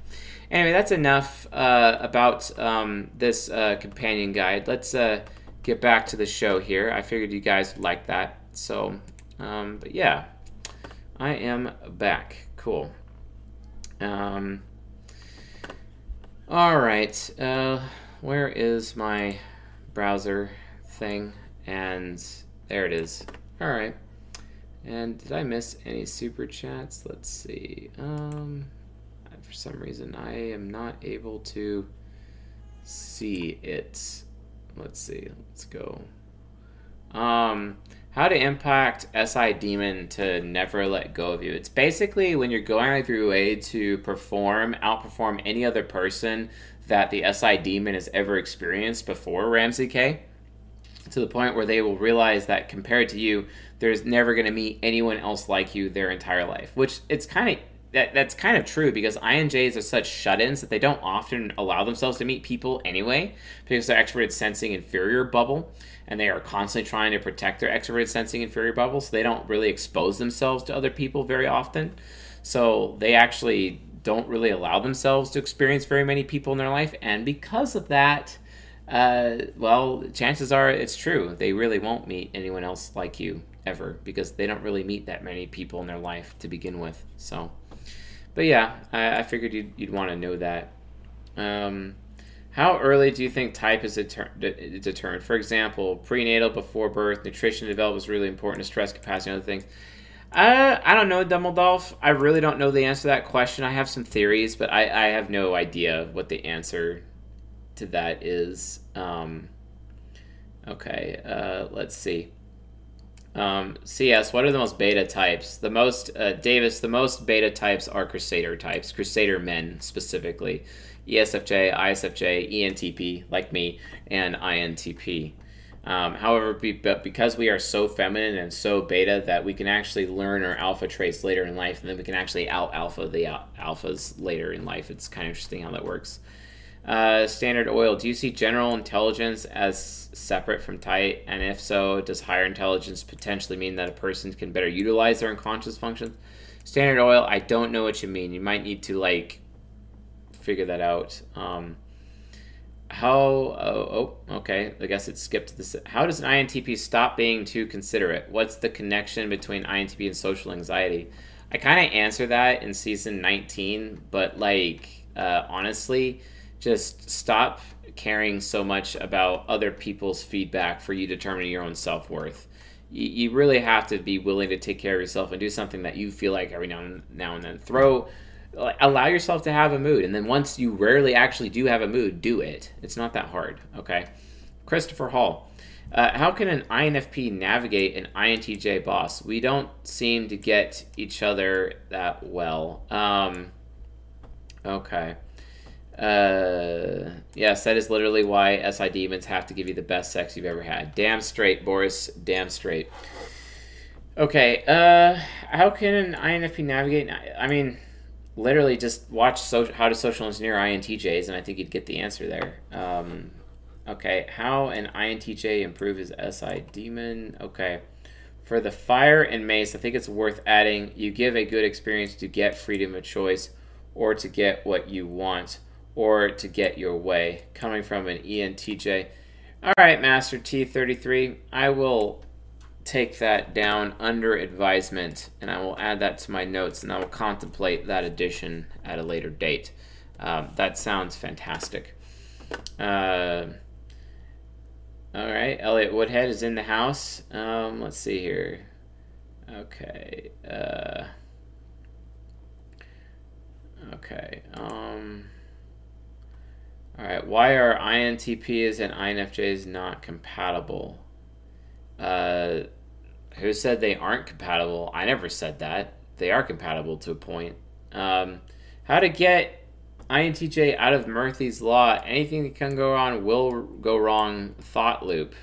Anyway, that's enough uh, about um, this uh, companion guide. Let's uh, get back to the show here. I figured you guys would like that. So, um, but yeah, I am back. Cool. Um, all right. Uh, where is my browser thing? And there it is. All right. And did I miss any super chats? Let's see. Um, for some reason, I am not able to see it. Let's see. Let's go. Um, how to impact SI Demon to never let go of you. It's basically when you're going out of your way to perform, outperform any other person that the SI Demon has ever experienced before Ramsey K. To the point where they will realize that compared to you, there's never going to meet anyone else like you their entire life. Which it's kind of that, that's kind of true because INJs are such shut-ins that they don't often allow themselves to meet people anyway because they're extroverted sensing inferior bubble and they are constantly trying to protect their extroverted sensing inferior bubble, so they don't really expose themselves to other people very often. So they actually don't really allow themselves to experience very many people in their life, and because of that, uh, well, chances are it's true. They really won't meet anyone else like you ever because they don't really meet that many people in their life to begin with. So, but yeah, I, I figured you'd, you'd want to know that. Um, how early do you think type is deter? determined? For example, prenatal, before birth, nutrition development is really important to stress capacity and other things. Uh, I don't know, Dumbledolf. I really don't know the answer to that question. I have some theories, but I, I have no idea what the answer to that is. Um, okay, uh, let's see. Um, CS, what are the most beta types? The most, uh, Davis, the most beta types are Crusader types, Crusader men specifically. ESFJ, ISFJ, ENTP, like me, and INTP. Um, however, be, but because we are so feminine and so beta that we can actually learn our alpha traits later in life, and then we can actually out alpha the al- alphas later in life. It's kind of interesting how that works. Uh, standard oil. Do you see general intelligence as separate from tight? And if so, does higher intelligence potentially mean that a person can better utilize their unconscious functions? Standard oil. I don't know what you mean. You might need to like figure that out. Um, how? Oh, oh, okay. I guess it skipped this. How does an INTP stop being too considerate? What's the connection between INTP and social anxiety? I kind of answer that in season 19, but like uh, honestly, just stop caring so much about other people's feedback for you determining your own self worth. You, really have to be willing to take care of yourself and do something that you feel like every now and now and then. Throw, allow yourself to have a mood, and then once you rarely actually do have a mood, do it. It's not that hard. Okay, Christopher Hall. Uh, how can an INFP navigate an INTJ boss? We don't seem to get each other that well. Um, okay. Uh, yes, that is literally why SI demons have to give you the best sex you've ever had. Damn straight, Boris. Damn straight. Okay. Uh, how can an INFP navigate? I mean, literally just watch so, how to social engineer INTJs, and I think you'd get the answer there. Um, okay. How an INTJ improve his SI demon? Okay. For the fire and mace, I think it's worth adding. You give a good experience to get freedom of choice, or to get what you want or to get your way. Coming from an ENTJ. All right, Master T33, I will take that down under advisement and I will add that to my notes and I will contemplate that addition at a later date. Um, that sounds fantastic. Uh, all right, Elliot Woodhead is in the house. Um, let's see here. Okay. Uh, okay. Um, all right, why are INTPs and INFJs not compatible? Uh, who said they aren't compatible? I never said that. They are compatible to a point. Um, how to get INTJ out of Murphy's Law? Anything that can go wrong will go wrong. Thought loop.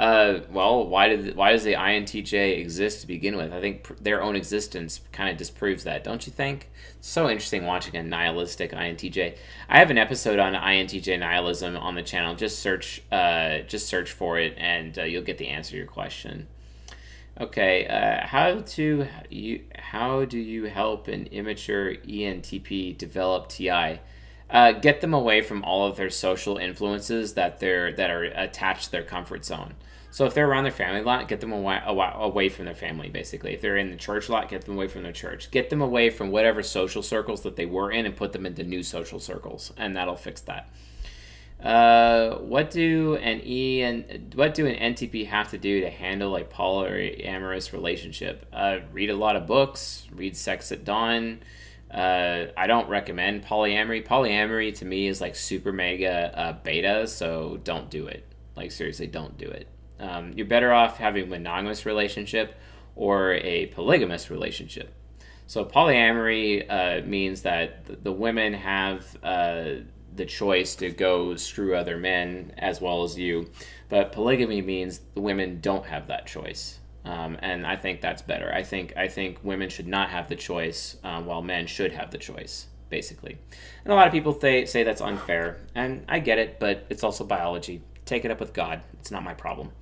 Uh, well, why did why does the INTJ exist to begin with? I think pr- their own existence kind of disproves that, don't you think? So interesting watching a nihilistic INTJ. I have an episode on INTJ nihilism on the channel. Just search, uh, just search for it, and uh, you'll get the answer to your question. Okay, uh, how to you how do you help an immature ENTP develop TI? Uh, get them away from all of their social influences that they're that are attached to their comfort zone. So if they're around their family lot, get them away, away from their family, basically. If they're in the church lot, get them away from their church. Get them away from whatever social circles that they were in and put them into new social circles, and that'll fix that. Uh, what do an E and what do an NTP have to do to handle a polyamorous relationship? Uh, read a lot of books. Read Sex at Dawn. Uh, I don't recommend polyamory. Polyamory to me is like super mega uh, beta, so don't do it. Like seriously, don't do it. Um, you're better off having a monogamous relationship or a polygamous relationship. So polyamory uh, means that the, women have uh, the choice to go screw other men as well as you, but polygamy means the women don't have that choice. Um, and I think that's better. I think I think women should not have the choice, uh, while men should have the choice, basically. And a lot of people th- say that's unfair, and I get it, but it's also biology. Take it up with God. It's not my problem.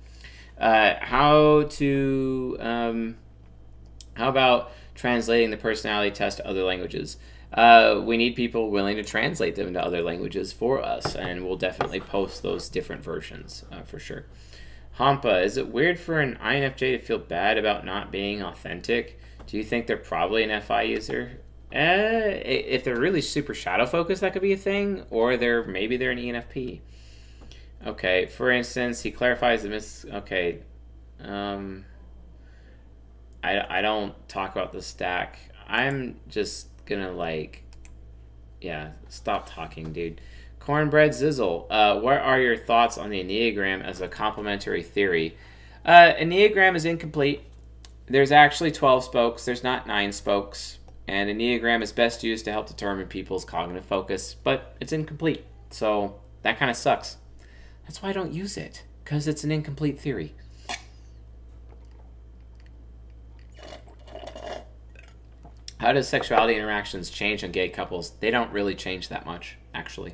Uh, how to um, how about translating the personality test to other languages? Uh, we need people willing to translate them into other languages for us, and we'll definitely post those different versions uh, for sure. Hampa, is it weird for an INFJ to feel bad about not being authentic? Do you think they're probably an FI user? Uh, if they're really super shadow focused, that could be a thing, or they're maybe they're an ENFP. Okay, for instance, he clarifies the mis. Okay, um, I, I don't talk about the stack. I'm just gonna like, yeah, stop talking, dude. Cornbread Zizzle, uh, what are your thoughts on the Enneagram as a complementary theory? Uh, Enneagram is incomplete. There's actually 12 spokes, there's not 9 spokes. And Enneagram is best used to help determine people's cognitive focus, but it's incomplete. So that kind of sucks. That's why I don't use it, because it's an incomplete theory. How does sexuality interactions change on gay couples? They don't really change that much, actually.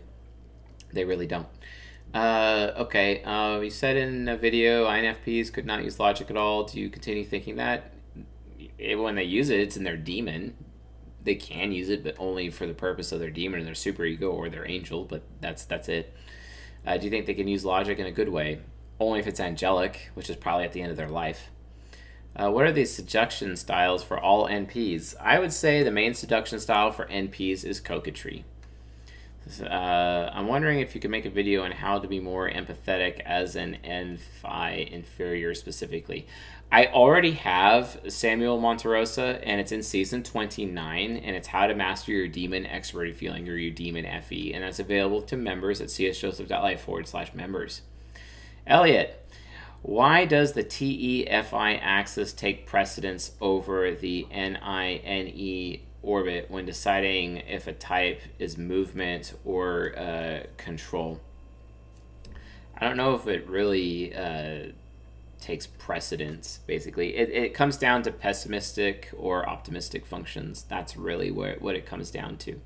They really don't. Uh, okay, uh, you said in a video INFPs could not use logic at all. Do you continue thinking that? When they use it, it's in their demon. they can use it, but only for the purpose of their demon and their super ego or their angel. But that's that's it. Uh, do you think they can use logic in a good way? Only if it's angelic, which is probably at the end of their life. Uh, what are the seduction styles for all NPs? I would say the main seduction style for NPs is coquetry. Uh, I'm wondering if you could make a video on how to be more empathetic as an NFI inferior specifically. I already have Samuel Monterosa, and it's in season 29, and it's how to master your demon extroverted feeling or your demon FE, and that's available to members at csjoseph.life forward slash members. Elliot, why does the TEFI axis take precedence over the NINE orbit when deciding if a type is movement or uh, control? I don't know if it really uh, takes precedence, basically. It, it comes down to pessimistic or optimistic functions. That's really where, what it comes down to.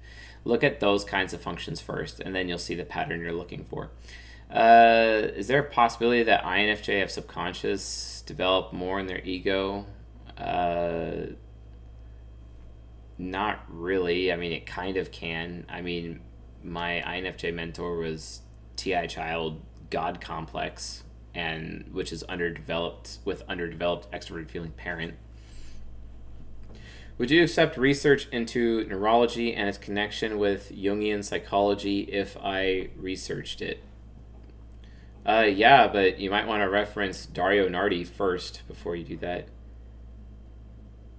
Look at those kinds of functions first, and then you'll see the pattern you're looking for. Uh, is there a possibility that INFJ have subconscious develop more in their ego? Uh, not really. I mean, it kind of can. I mean, my INFJ mentor was TI Child God Complex, and which is underdeveloped with underdeveloped extroverted feeling parent. Would you accept research into neurology and its connection with Jungian psychology if I researched it? Uh, yeah, but you might want to reference Dario Nardi first before you do that.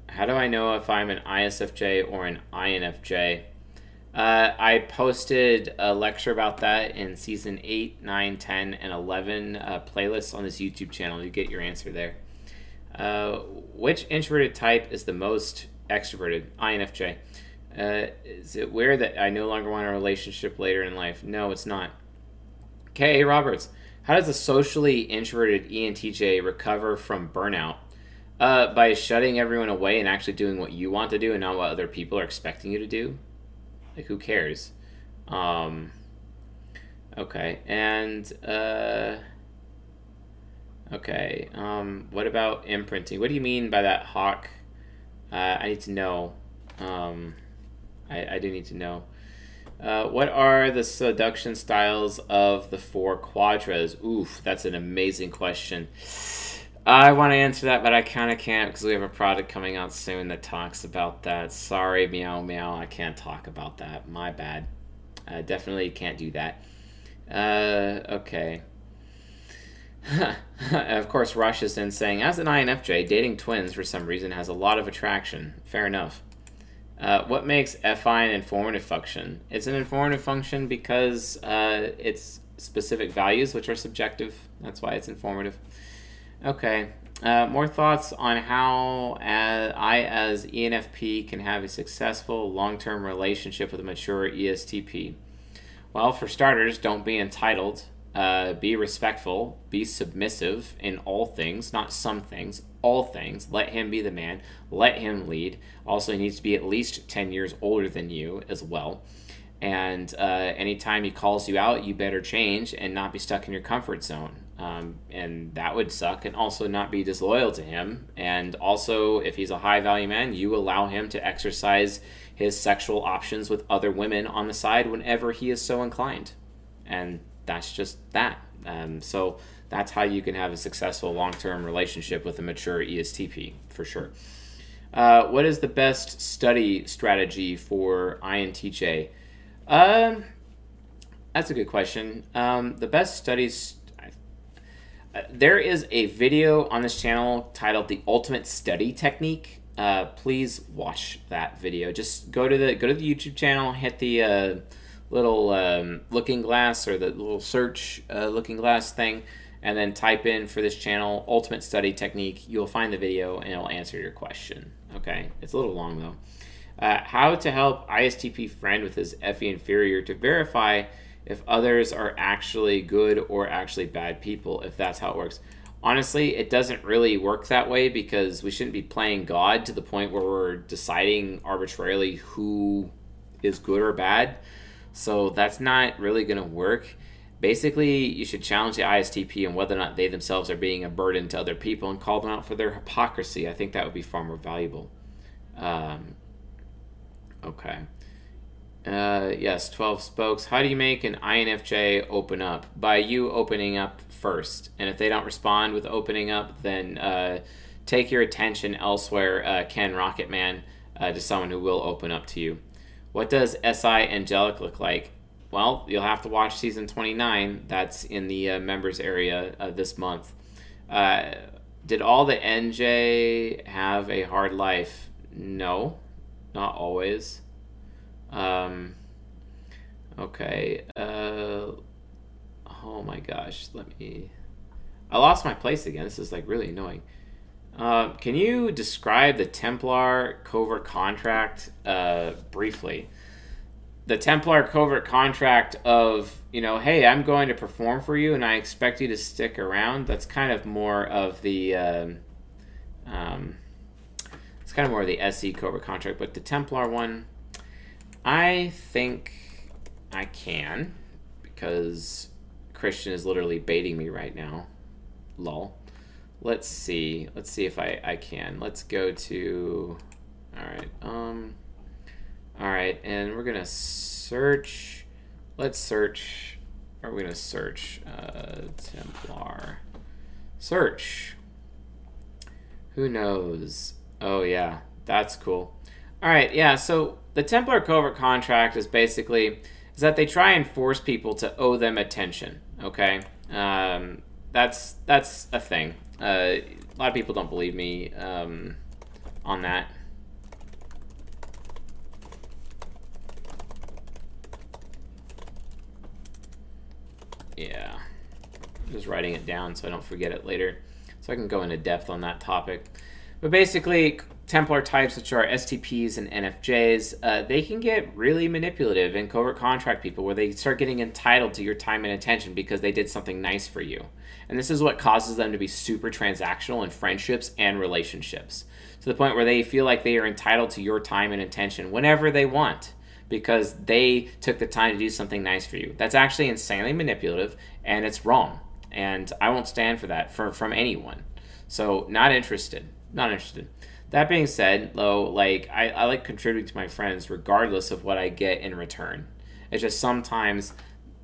How do I know if I'm an ISFJ or an INFJ? Uh, I posted a lecture about that in season 8, 9, 10, and 11 uh, playlists on this YouTube channel. You get your answer there. Uh, which introverted type is the most extroverted? INFJ. Uh, is it weird that I no longer want a relationship later in life? No, it's not. K.A. Roberts. How does a socially introverted ENTJ recover from burnout? Uh, by shutting everyone away and actually doing what you want to do and not what other people are expecting you to do. Like, who cares? Um, okay, and uh, okay. Um, what about imprinting? What do you mean by that, Hawk? Uh, I need to know. Um, I, I do need to know. Uh, what are the seduction styles of the four quadras? Oof, that's an amazing question. I want to answer that, but I kind of can't because we have a product coming out soon that talks about that. Sorry, meow meow, I can't talk about that. My bad. I definitely can't do that. Uh, okay. <laughs> of course, Rush is then saying, as an INFJ, dating twins for some reason has a lot of attraction. Fair enough. Uh, what makes FI an informative function? It's an informative function because uh, it's specific values, which are subjective. That's why it's informative. Okay. Uh, more thoughts on how uh, I, as ENFP, can have a successful long term relationship with a mature ESTP. Well, for starters, don't be entitled. Uh, be respectful. Be submissive in all things, not some things, all things. Let him be the man. Let him lead. Also, he needs to be at least 10 years older than you as well. And uh, anytime he calls you out, you better change and not be stuck in your comfort zone. Um, and that would suck. And also not be disloyal to him. And also, if he's a high value man, you allow him to exercise his sexual options with other women on the side whenever he is so inclined. And that's just that. Um, so that's how you can have a successful long term relationship with a mature ESTP for sure. Uh, what is the best study strategy for INTJ? Um, that's a good question. Um, the best studies. There is a video on this channel titled "The Ultimate Study Technique." Uh, please watch that video. Just go to the go to the YouTube channel, hit the uh, little um, looking glass or the little search uh, looking glass thing and then type in for this channel ultimate study technique you'll find the video and it'll answer your question okay it's a little long though uh, how to help istp friend with his fe inferior to verify if others are actually good or actually bad people if that's how it works honestly it doesn't really work that way because we shouldn't be playing god to the point where we're deciding arbitrarily who is good or bad so that's not really going to work Basically, you should challenge the ISTP on whether or not they themselves are being a burden to other people and call them out for their hypocrisy. I think that would be far more valuable. Um, Okay. Uh, yes, 12 spokes. How do you make an INFJ open up? By you opening up first. And if they don't respond with opening up, then uh, take your attention elsewhere, uh, Ken Rocketman, uh, to someone who will open up to you. What does SI Angelic look like? Well, you'll have to watch season 29. That's in the uh, members area this month. Uh, did all the NJ have a hard life? No, not always. Um, okay. Uh, oh my gosh. Let me. I lost my place again. This is like really annoying. Uh, can you describe the Templar covert contract uh, briefly? The Templar covert contract of, you know, hey, I'm going to perform for you and I expect you to stick around. That's kind of more of the. Um, um, it's kind of more of the SE covert contract, but the Templar one, I think I can because Christian is literally baiting me right now. Lol. Let's see. Let's see if I, I can. Let's go to... Alright. Um. Alright, and we're going to search... Let's search... Are we going to search? Uh, Templar. Search. Who knows? Oh, yeah. That's cool. Alright, yeah, so the Templar covert contract is basically is that they try and force people to owe them attention. Okay, um, that's that's a thing. Uh, a lot of people don't believe me um, on that. Yeah, I'm just writing it down so I don't forget it later, so I can go into depth on that topic. But basically, Templar types, which are STPs and NFJs, uh, they can get really manipulative and covert contract people where they start getting entitled to your time and attention because they did something nice for you. And this is what causes them to be super transactional in friendships and relationships to the point where they feel like they are entitled to your time and attention whenever they want because they took the time to do something nice for you. That's actually insanely manipulative and it's wrong. And I won't stand for that for, from anyone. So, not interested. Not interested. That being said, though, like I, I like contributing to my friends regardless of what I get in return. It's just sometimes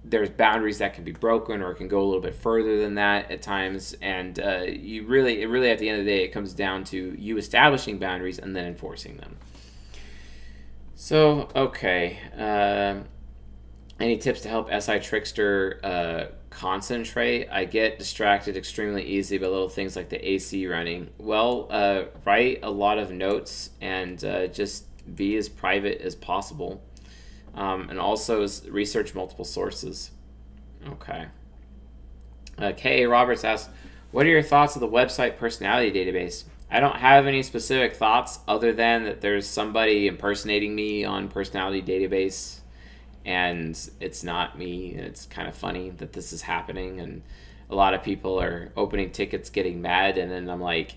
there's boundaries that can be broken or it can go a little bit further than that at times and uh, you really it really at the end of the day it comes down to you establishing boundaries and then enforcing them so okay uh, any tips to help si trickster uh, concentrate. I get distracted extremely easy by little things like the AC running. Well, uh, write a lot of notes and uh, just be as private as possible. Um, and also research multiple sources. Okay. Uh, K.A. Roberts asks, What are your thoughts of the website personality database? I don't have any specific thoughts other than that there's somebody impersonating me on personality database and it's not me. And it's kind of funny that this is happening, and a lot of people are opening tickets, getting mad, and then I'm like,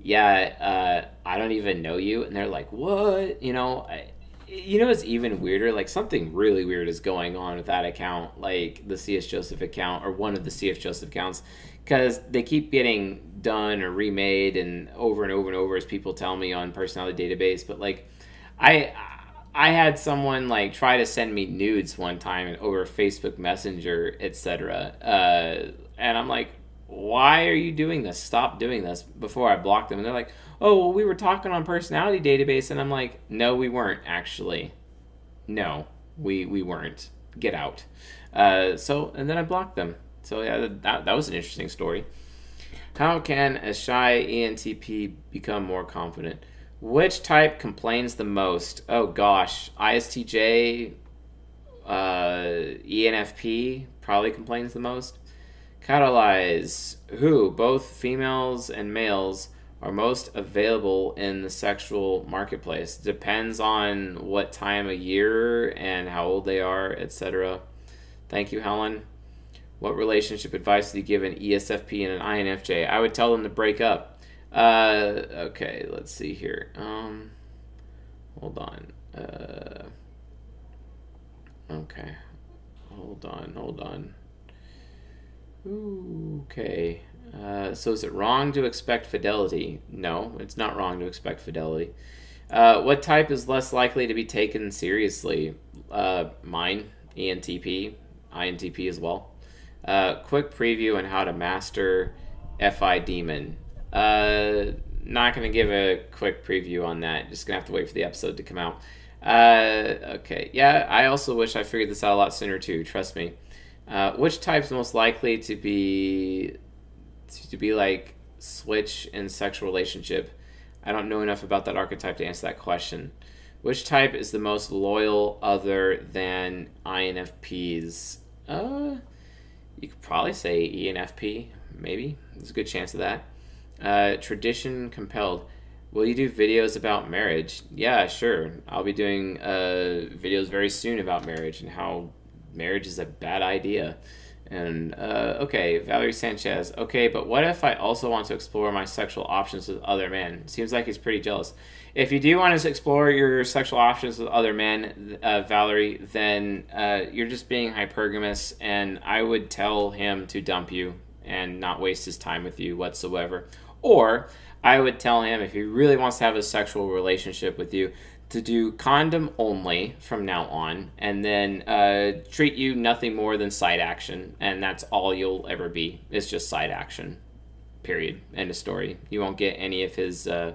"Yeah, uh, I don't even know you," and they're like, "What?" You know. I, you know it's even weirder like something really weird is going on with that account like the cs joseph account or one of the cs joseph accounts because they keep getting done or remade and over and over and over as people tell me on personality database but like i I had someone like try to send me nudes one time over Facebook Messenger, etc. Uh, and I'm like, why are you doing this? Stop doing this before I block them. And they're like, oh, well, we were talking on personality database. And I'm like, no, we weren't actually. No, we, we weren't. Get out. Uh, so, and then I blocked them. So, yeah, that, that was an interesting story. How can a shy ENTP become more confident? Which type complains the most? Oh gosh, ISTJ, uh, ENFP probably complains the most. Catalyze, who both females and males are most available in the sexual marketplace. Depends on what time of year and how old they are, etc. Thank you, Helen. What relationship advice do you give an ESFP and an INFJ? I would tell them to break up uh, okay, let's see here. Um, hold on. Uh, okay, hold on, hold on. Ooh, okay. Uh, so is it wrong to expect fidelity? No, it's not wrong to expect fidelity. Uh, what type is less likely to be taken seriously? Uh, mine, ENTP, INTP as well. Uh, quick preview on how to master FI Demon. Uh, not going to give a quick preview on that. Just going to have to wait for the episode to come out. Uh, okay, yeah, I also wish I figured this out a lot sooner too. Trust me. Uh, which type's most likely to be to be like switch in sexual relationship? I don't know enough about that archetype to answer that question. Which type is the most loyal other than INFPs? Uh, you could probably say ENFP, maybe. There's a good chance of that. Uh, tradition compelled. Will you do videos about marriage? Yeah, sure. I'll be doing uh, videos very soon about marriage and how marriage is a bad idea. And uh, okay, Valerie Sanchez. Okay, but what if I also want to explore my sexual options with other men? Seems like he's pretty jealous. If you do want to explore your sexual options with other men, uh, Valerie, then uh, you're just being hypergamous, and I would tell him to dump you and not waste his time with you whatsoever. Or I would tell him if he really wants to have a sexual relationship with you, to do condom only from now on, and then uh, treat you nothing more than side action, and that's all you'll ever be. It's just side action. Period. End of story. You won't get any of his, uh,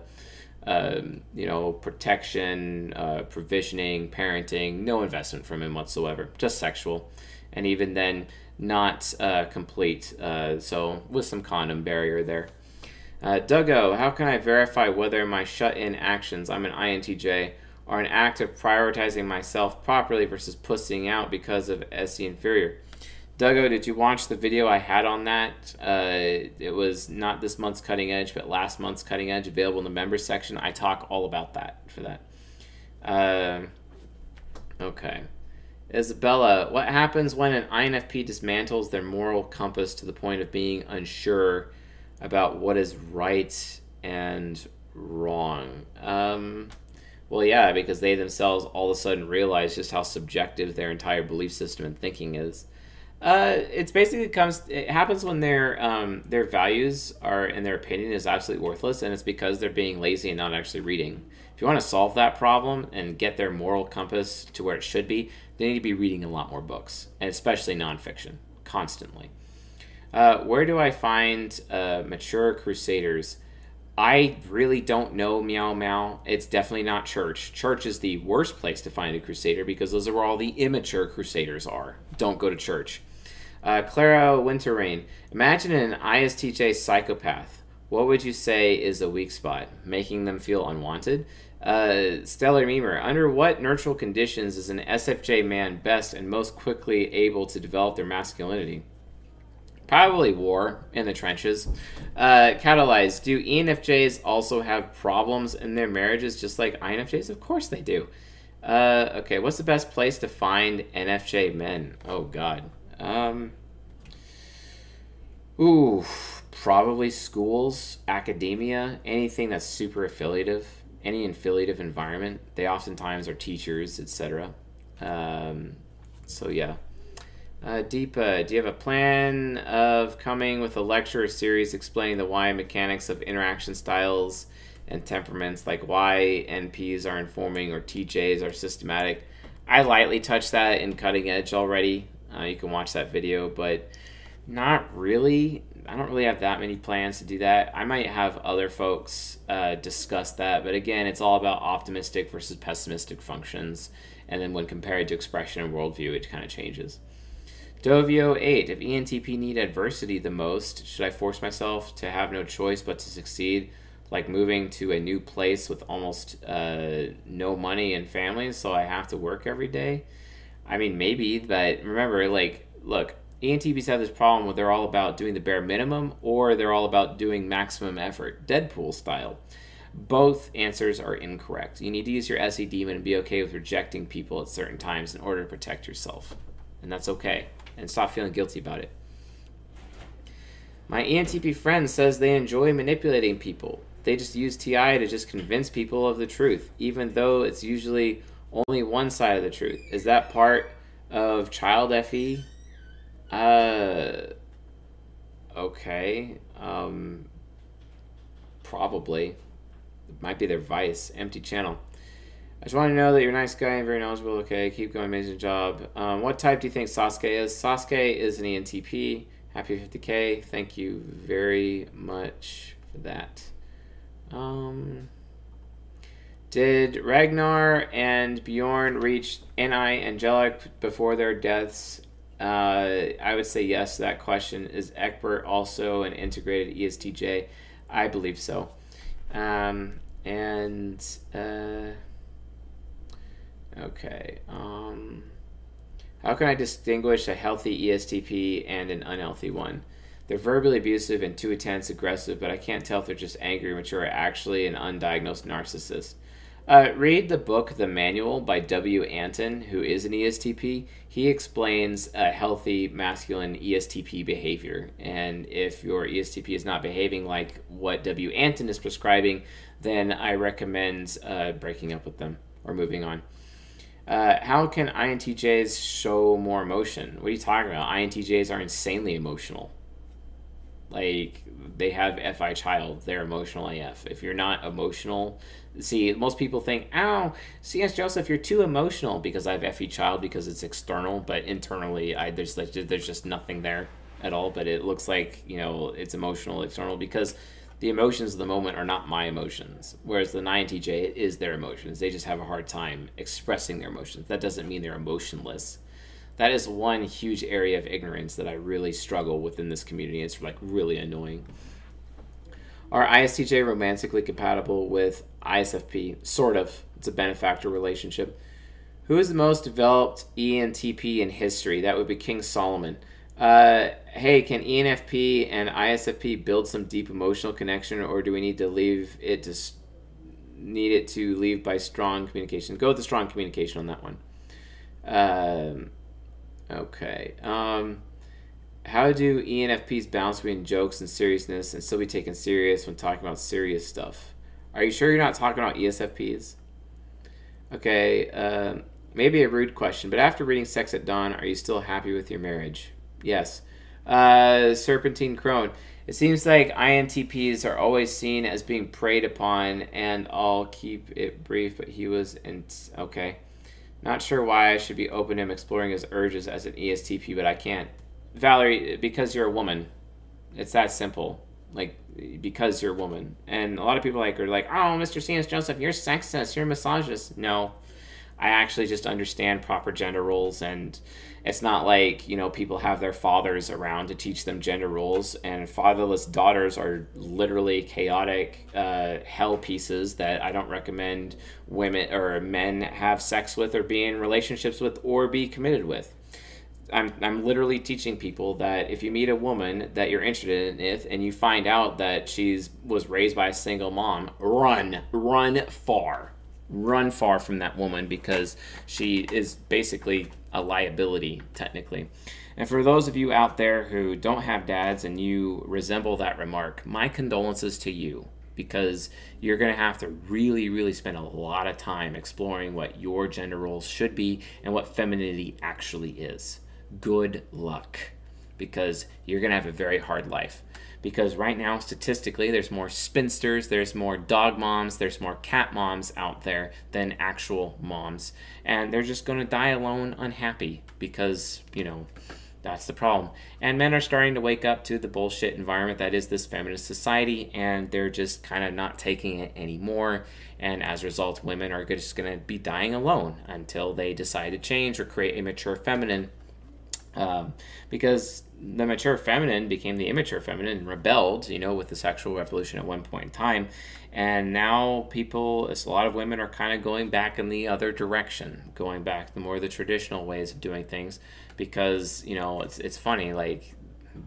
uh, you know, protection, uh, provisioning, parenting. No investment from him whatsoever. Just sexual, and even then, not uh, complete. Uh, so with some condom barrier there. Uh, Duggo, how can I verify whether my shut in actions, I'm an INTJ, are an act of prioritizing myself properly versus pussing out because of SE inferior. Duggo, did you watch the video I had on that? Uh, it was not this month's cutting edge, but last month's cutting edge, available in the members section. I talk all about that for that. Uh, okay. Isabella, what happens when an INFP dismantles their moral compass to the point of being unsure about what is right and wrong? Um, well, yeah, because they themselves all of a sudden realize just how subjective their entire belief system and thinking is. Uh, it's basically comes. It happens when their um, their values are and their opinion is absolutely worthless, and it's because they're being lazy and not actually reading. If you want to solve that problem and get their moral compass to where it should be, they need to be reading a lot more books, and especially nonfiction, constantly. Uh, where do I find uh, mature crusaders? I really don't know Meow Meow. It's definitely not church. Church is the worst place to find a crusader because those are where all the immature crusaders are. Don't go to church. Uh, Clara Winterrain. Imagine an ISTJ psychopath. What would you say is a weak spot? Making them feel unwanted? Uh, Stellar Memer. Under what neutral conditions is an SFJ man best and most quickly able to develop their masculinity? Probably war in the trenches. Uh, catalyze. Do ENFJs also have problems in their marriages just like INFJs? Of course they do. Uh, okay, what's the best place to find NFJ men? Oh, God. Um, ooh, probably schools, academia, anything that's super affiliative, any affiliative environment. They oftentimes are teachers, etc. Um, so, yeah. Uh, Deepa, do you have a plan of coming with a lecture or series explaining the why mechanics of interaction styles and temperaments, like why NPs are informing or TJs are systematic? I lightly touched that in Cutting Edge already. Uh, you can watch that video, but not really. I don't really have that many plans to do that. I might have other folks uh, discuss that, but again, it's all about optimistic versus pessimistic functions. And then when compared to expression and worldview, it kind of changes. Dovio 8. If ENTP need adversity the most, should I force myself to have no choice but to succeed? Like moving to a new place with almost uh, no money and family, so I have to work every day? I mean, maybe, but remember, like, look, ENTPs have this problem where they're all about doing the bare minimum or they're all about doing maximum effort, Deadpool style. Both answers are incorrect. You need to use your SE demon and be okay with rejecting people at certain times in order to protect yourself. And that's okay and stop feeling guilty about it. My ENTP friend says they enjoy manipulating people. They just use TI to just convince people of the truth, even though it's usually only one side of the truth. Is that part of child FE? Uh, okay. Um, probably. It might be their vice. Empty channel. I just want to know that you're a nice guy and very knowledgeable. Okay, keep going. Amazing job. Um, what type do you think Sasuke is? Sasuke is an ENTP. Happy 50k. Thank you very much for that. Um, did Ragnar and Bjorn reach Ni Angelic before their deaths? Uh, I would say yes to that question. Is Egbert also an integrated ESTJ? I believe so. Um, and uh, okay. Um, how can I distinguish a healthy ESTP and an unhealthy one? They're verbally abusive and too intense, aggressive, but I can't tell if they're just angry, mature, or actually an undiagnosed narcissist. Uh, read the book The Manual by W. Anton, who is an ESTP. He explains a healthy masculine ESTP behavior. And if your ESTP is not behaving like what W. Anton is prescribing, then I recommend uh, breaking up with them or moving on. Uh, how can INTJs show more emotion? What are you talking about? INTJs are insanely emotional. Like, they have FI child, they're emotional AF. If you're not emotional, see most people think oh cs joseph you're too emotional because i have fe child because it's external but internally i there's like there's just nothing there at all but it looks like you know it's emotional external because the emotions of the moment are not my emotions whereas the INTJ it is their emotions they just have a hard time expressing their emotions that doesn't mean they're emotionless that is one huge area of ignorance that i really struggle within this community it's like really annoying are ISTJ romantically compatible with ISFP? Sort of. It's a benefactor relationship. Who is the most developed ENTP in history? That would be King Solomon. Uh, hey, can ENFP and ISFP build some deep emotional connection, or do we need to leave it to need it to leave by strong communication? Go with the strong communication on that one. Um, okay. Um, how do ENFPs balance between jokes and seriousness and still be taken serious when talking about serious stuff? Are you sure you're not talking about ESFPs? Okay, uh, maybe a rude question, but after reading Sex at Dawn, are you still happy with your marriage? Yes. Uh, Serpentine Crone. It seems like INTPs are always seen as being preyed upon, and I'll keep it brief, but he was in. Okay. Not sure why I should be open to him exploring his urges as an ESTP, but I can't. Valerie, because you're a woman. It's that simple. Like because you're a woman. And a lot of people like are like, "Oh, Mr. C.S. Joseph, you're sexist, you're misogynist." No. I actually just understand proper gender roles and it's not like, you know, people have their fathers around to teach them gender roles and fatherless daughters are literally chaotic uh, hell pieces that I don't recommend women or men have sex with or be in relationships with or be committed with. I'm, I'm literally teaching people that if you meet a woman that you're interested in and you find out that she's was raised by a single mom, run, run far, run far from that woman because she is basically a liability technically. And for those of you out there who don't have dads and you resemble that remark, my condolences to you because you're going to have to really, really spend a lot of time exploring what your gender roles should be and what femininity actually is good luck because you're going to have a very hard life. Because right now, statistically, there's more spinsters, there's more dog moms, there's more cat moms out there than actual moms. And they're just going to die alone, unhappy, because, you know, that's the problem. And men are starting to wake up to the bullshit environment that is this feminist society, and they're just kind of not taking it anymore. And as a result, women are just going to be dying alone until they decide to change or create a mature feminine um, because the mature feminine became the immature feminine and rebelled, you know, with the sexual revolution at one point in time. And now people, a lot of women are kind of going back in the other direction, going back the more the traditional ways of doing things because, you know, it's, it's funny, like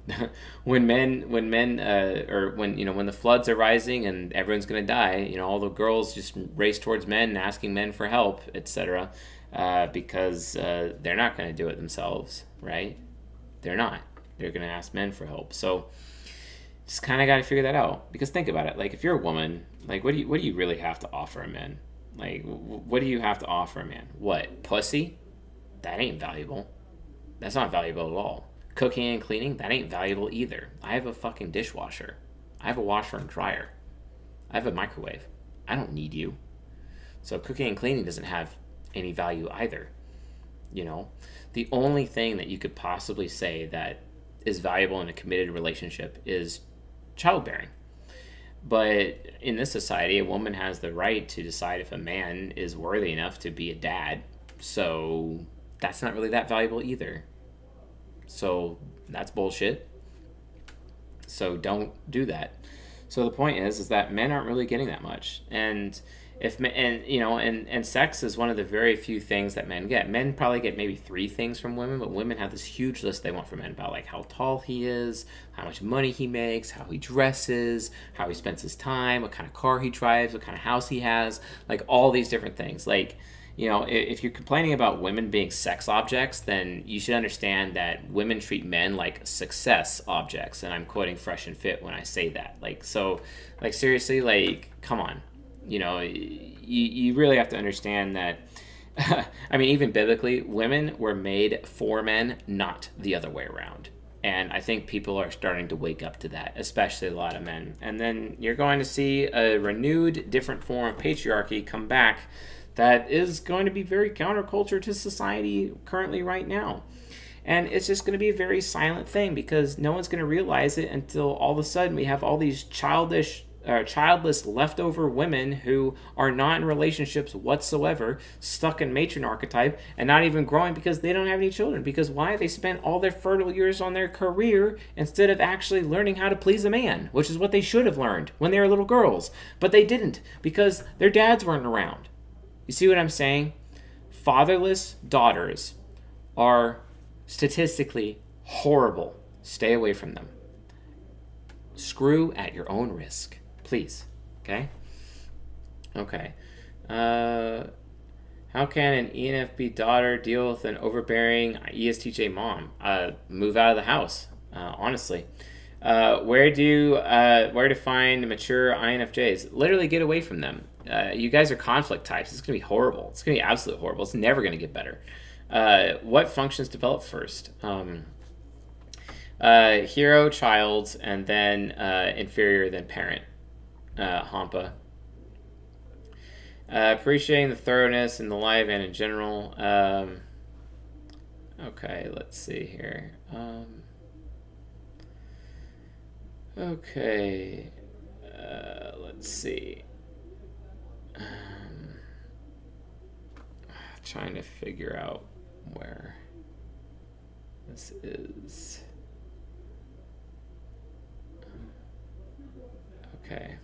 <laughs> when men when men uh, or when you know when the floods are rising and everyone's going to die you know all the girls just race towards men asking men for help etc uh, because uh, they're not going to do it themselves, right? They're not. They're going to ask men for help. So just kind of got to figure that out. Because think about it. Like if you're a woman, like what do you what do you really have to offer a man? Like what do you have to offer a man? What pussy? That ain't valuable. That's not valuable at all. Cooking and cleaning, that ain't valuable either. I have a fucking dishwasher. I have a washer and dryer. I have a microwave. I don't need you. So cooking and cleaning doesn't have any value either. You know, the only thing that you could possibly say that is valuable in a committed relationship is childbearing. But in this society, a woman has the right to decide if a man is worthy enough to be a dad. So that's not really that valuable either. So that's bullshit. So don't do that. So the point is, is that men aren't really getting that much, and if and you know and and sex is one of the very few things that men get. Men probably get maybe three things from women but women have this huge list they want from men about like how tall he is how much money he makes how he dresses how he spends his time what kind of car he drives what kind of house he has like all these different things. Like you know if you're complaining about women being sex objects then you should understand that women treat men like success objects and i'm quoting fresh and fit when i say that. Like so like seriously like come on you know, you, you really have to understand that. <laughs> I mean, even biblically, women were made for men, not the other way around. And I think people are starting to wake up to that, especially a lot of men. And then you're going to see a renewed, different form of patriarchy come back that is going to be very counterculture to society currently right now. And it's just going to be a very silent thing because no one's going to realize it until all of a sudden we have all these childish uh, childless leftover women who are not in relationships whatsoever, stuck in matron archetype, and not even growing because they don't have any children. Because why? They spent all their fertile years on their career instead of actually learning how to please a man, which is what they should have learned when they were little girls. But they didn't because their dads weren't around. You see what I'm saying? Fatherless daughters are statistically horrible. Stay away from them. Screw at your own risk please. Okay? Okay. Uh, how can an ENFP daughter deal with an overbearing ESTJ mom? Uh, move out of the house, uh, honestly. Uh, where do uh, where to find mature INFJs? Literally get away from them. Uh, you guys are conflict types. It's gonna be horrible. It's gonna be absolutely horrible. It's never gonna get better. Uh, what functions develop first? Um, uh, hero, child, and then uh, inferior, then parent uh, Hampa. Uh, appreciating the thoroughness in the live and in general. Um, okay, let's see here. Um, okay, uh, let's see. Um, trying to figure out where this is. Okay.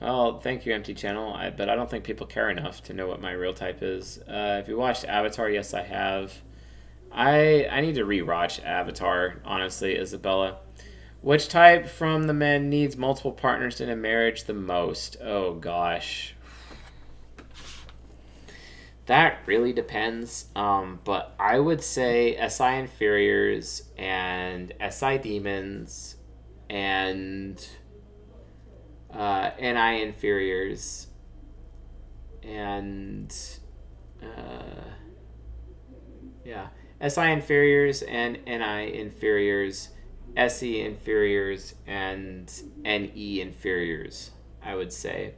Oh, thank you, Empty Channel. I, but I don't think people care enough to know what my real type is. Uh, if you watched Avatar, yes, I have. I I need to rewatch Avatar, honestly, Isabella. Which type from the men needs multiple partners in a marriage the most? Oh gosh. That really depends. Um, but I would say SI inferiors and SI demons and uh, NI inferiors, and uh, yeah, SI inferiors and NI inferiors, SE inferiors, and NE inferiors, I would say,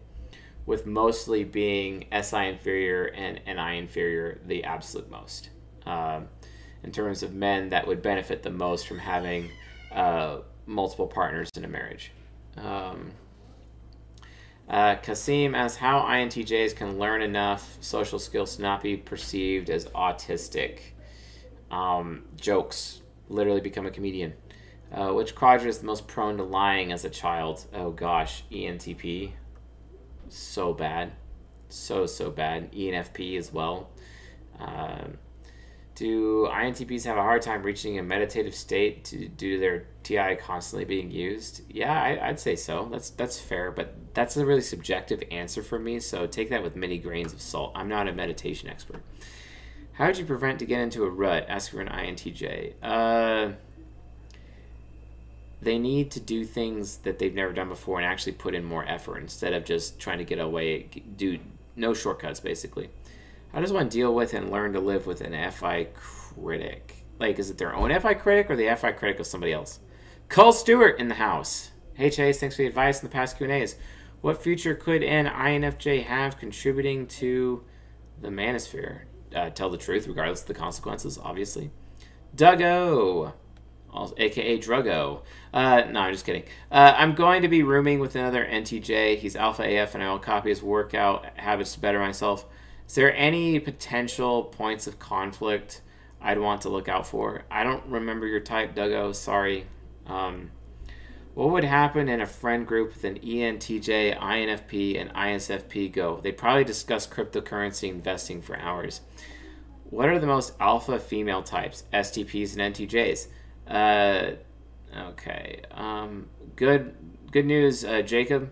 with mostly being SI inferior and NI inferior the absolute most. Um, in terms of men that would benefit the most from having uh, multiple partners in a marriage. Um, uh, Kasim asks how INTJs can learn enough social skills to not be perceived as autistic. Um, jokes. Literally become a comedian. Uh, which quadrant is the most prone to lying as a child? Oh gosh, ENTP. So bad. So, so bad. ENFP as well. Um, do INTPs have a hard time reaching a meditative state to, due to their TI constantly being used? Yeah, I, would say so. That's that's fair, but that's a really subjective answer for me. So take that with many grains of salt. I'm not a meditation expert. How would you prevent to get into a rut? Ask for an INTJ. Uh, they need to do things that they've never done before and actually put in more effort instead of just trying to get away. Do no shortcuts, basically. How want to deal with and learn to live with an FI critic? Like, is it their own FI critic or the FI critic of somebody else? Cole Stewart in the house. Hey Chase, thanks for the advice in the past Q and A's. What future could an INFJ have contributing to the manosphere? Uh, tell the truth, regardless of the consequences, obviously. Duggo, aka Druggo. Uh, no, I'm just kidding. Uh, I'm going to be rooming with another NTJ. He's Alpha AF, and I will copy his workout habits to better myself. Is there any potential points of conflict I'd want to look out for? I don't remember your type, Duggo. Sorry. Um, what would happen in a friend group with an ENTJ, INFP, and ISFP go? They'd probably discuss cryptocurrency investing for hours. What are the most alpha female types? STPs and NTJs. Uh, okay. Um, good. Good news, uh, Jacob.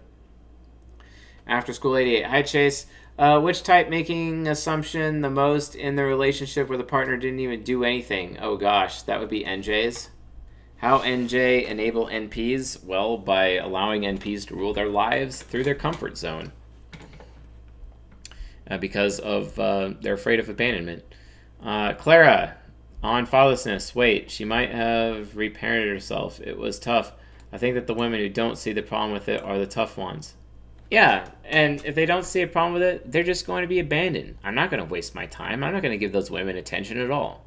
After school 88. Hi, Chase. Uh, which type making assumption the most in the relationship where the partner didn't even do anything? Oh gosh, that would be NJs. How NJ enable NPs? Well, by allowing NPs to rule their lives through their comfort zone. Uh, because of uh, they're afraid of abandonment. Uh, Clara, on fatherlessness. Wait, she might have reparented herself. It was tough. I think that the women who don't see the problem with it are the tough ones. Yeah, and if they don't see a problem with it, they're just going to be abandoned. I'm not going to waste my time. I'm not going to give those women attention at all.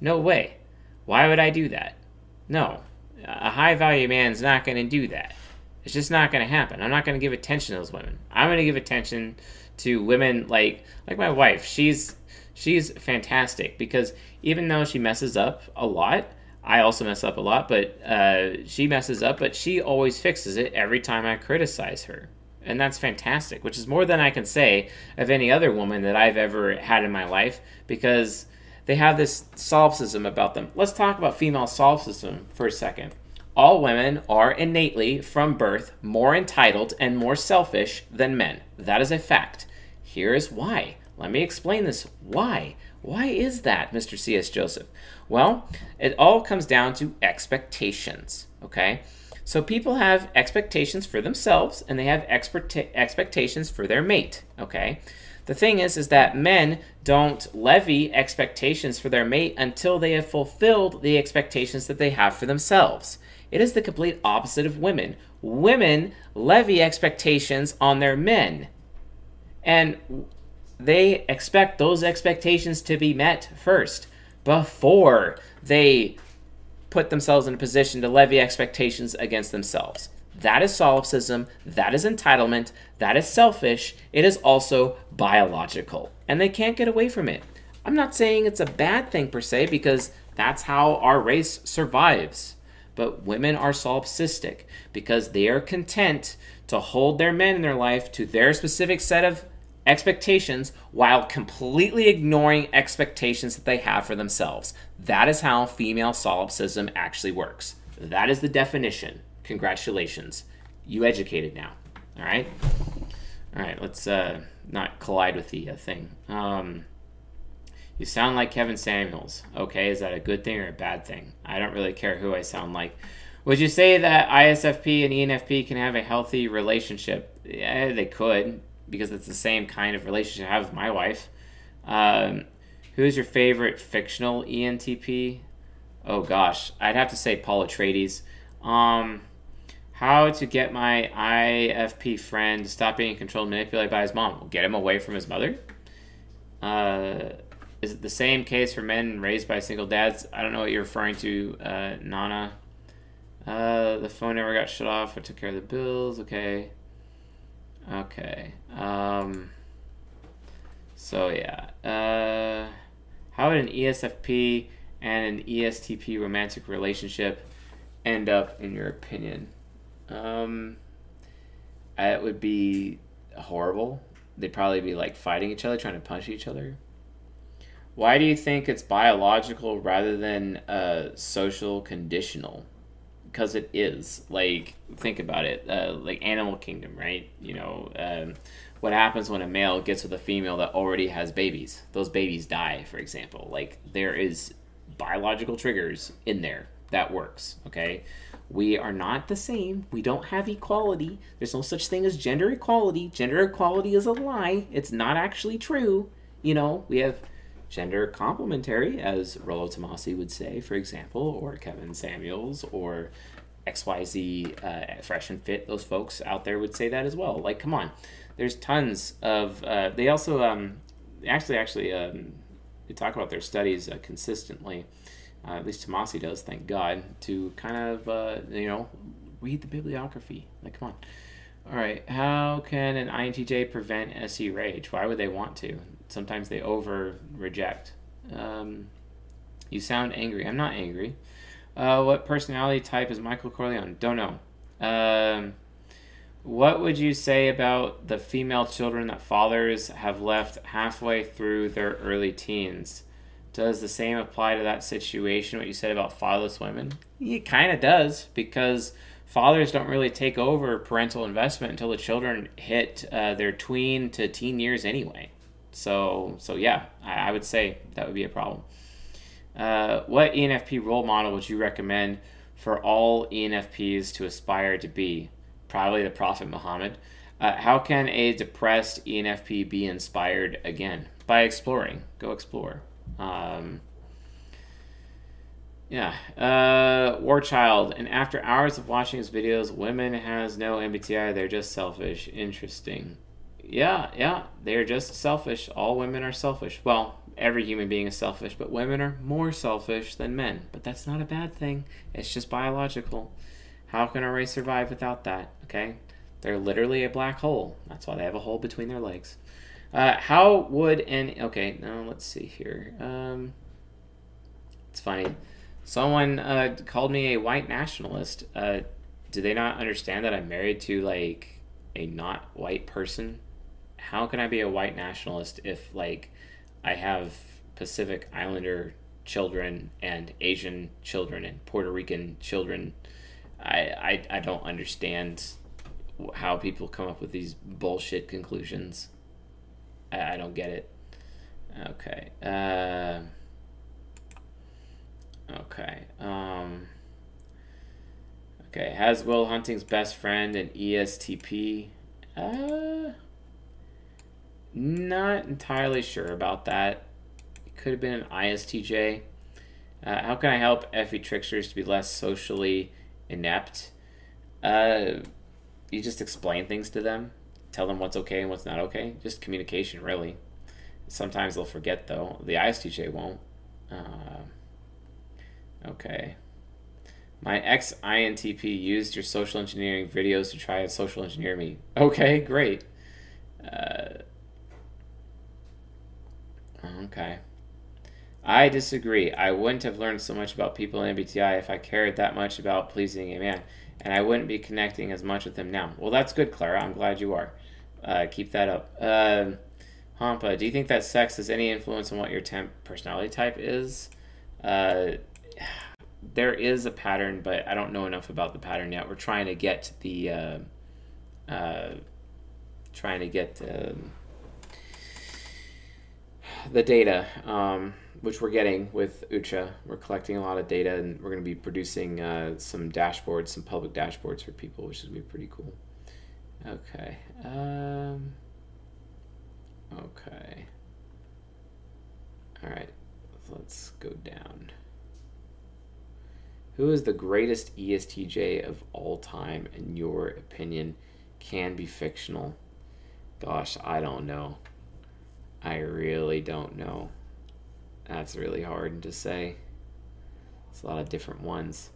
No way. Why would I do that? No. A high value man's not going to do that. It's just not going to happen. I'm not going to give attention to those women. I'm going to give attention to women like like my wife. She's she's fantastic because even though she messes up a lot, I also mess up a lot, but uh, she messes up, but she always fixes it every time I criticize her. And that's fantastic, which is more than I can say of any other woman that I've ever had in my life because they have this solipsism about them. Let's talk about female solipsism for a second. All women are innately, from birth, more entitled and more selfish than men. That is a fact. Here is why. Let me explain this. Why? Why is that, Mr. C.S. Joseph? Well, it all comes down to expectations, okay? So people have expectations for themselves and they have expectations for their mate, okay? The thing is is that men don't levy expectations for their mate until they have fulfilled the expectations that they have for themselves. It is the complete opposite of women. Women levy expectations on their men. And they expect those expectations to be met first before they put themselves in a position to levy expectations against themselves. That is solipsism, that is entitlement, that is selfish, it is also biological, and they can't get away from it. I'm not saying it's a bad thing per se because that's how our race survives. But women are solipsistic because they are content to hold their men in their life to their specific set of expectations while completely ignoring expectations that they have for themselves. That is how female solipsism actually works. That is the definition. Congratulations. You educated now. All right? All right, let's uh, not collide with the uh, thing. Um, you sound like Kevin Samuels. Okay, is that a good thing or a bad thing? I don't really care who I sound like. Would you say that ISFP and ENFP can have a healthy relationship? Yeah, they could because it's the same kind of relationship I have with my wife. Um, who is your favorite fictional ENTP? Oh gosh, I'd have to say Paul Atreides. Um, how to get my IFP friend to stop being controlled and manipulated by his mom? get him away from his mother. Uh, is it the same case for men raised by single dads? I don't know what you're referring to, uh, Nana. Uh, the phone never got shut off. I took care of the bills. Okay. Okay. Um, so yeah. Uh, how would an ESFP and an ESTP romantic relationship end up, in your opinion? Um, it would be horrible. They'd probably be like fighting each other, trying to punch each other. Why do you think it's biological rather than uh, social conditional? because it is like think about it uh, like animal kingdom right you know um, what happens when a male gets with a female that already has babies? Those babies die for example. Like there is biological triggers in there that works okay? We are not the same. We don't have equality. There's no such thing as gender equality. Gender equality is a lie. It's not actually true. You know we have gender complementary, as Rollo Tomassi would say, for example, or Kevin Samuels, or XYZ uh, fresh and fit, those folks out there would say that as well. Like, come on. There's tons of. Uh, they also um, actually actually um, they talk about their studies uh, consistently. Uh, at least Tomassi does, thank God, to kind of uh, you know read the bibliography. Like, come on. All right, how can an INTJ prevent SE rage? Why would they want to? Sometimes they over reject. Um, you sound angry. I'm not angry. Uh, what personality type is Michael Corleone? Don't know. Um, what would you say about the female children that fathers have left halfway through their early teens? Does the same apply to that situation, what you said about fatherless women? It kind of does, because fathers don't really take over parental investment until the children hit uh, their tween to teen years anyway. So, so yeah, I, I would say that would be a problem. Uh, what ENFP role model would you recommend for all ENFPs to aspire to be? Probably the Prophet Muhammad. Uh, how can a depressed ENFP be inspired again? By exploring. Go explore. Um, yeah. Uh, War Child. And after hours of watching his videos, women has no MBTI. They're just selfish. Interesting. Yeah, yeah. They're just selfish. All women are selfish. Well, every human being is selfish, but women are more selfish than men. But that's not a bad thing. It's just biological. How can a race survive without that? Okay? They're literally a black hole. That's why they have a hole between their legs. Uh, how would an okay? Now let's see here. Um, it's funny. Someone uh, called me a white nationalist. Uh, do they not understand that I'm married to like a not white person? How can I be a white nationalist if like I have Pacific Islander children and Asian children and Puerto Rican children? I I, I don't understand how people come up with these bullshit conclusions. I, I don't get it. Okay. Uh, okay. Um, okay. Has Will Hunting's best friend an ESTP? Uh, not entirely sure about that. It could have been an ISTJ. Uh, how can I help FE tricksters to be less socially inept? Uh, you just explain things to them tell them what's okay and what's not okay. Just communication, really. Sometimes they'll forget, though. The ISTJ won't. Uh, okay. My ex INTP used your social engineering videos to try and social engineer me. Okay, great. Uh, okay. I disagree. I wouldn't have learned so much about people in MBTI if I cared that much about pleasing a man, and I wouldn't be connecting as much with him now. Well, that's good, Clara. I'm glad you are. Uh, keep that up. Uh, Hampa, do you think that sex has any influence on what your temp personality type is? Uh, <sighs> there is a pattern, but I don't know enough about the pattern yet. We're trying to get the uh, uh, trying to get um, the data, um, which we're getting with Ucha. We're collecting a lot of data, and we're going to be producing uh, some dashboards, some public dashboards for people, which is going to be pretty cool. Okay. Um, okay. All right. Let's go down. Who is the greatest ESTJ of all time, in your opinion? Can be fictional. Gosh, I don't know. I really don't know. That's really hard to say. It's a lot of different ones.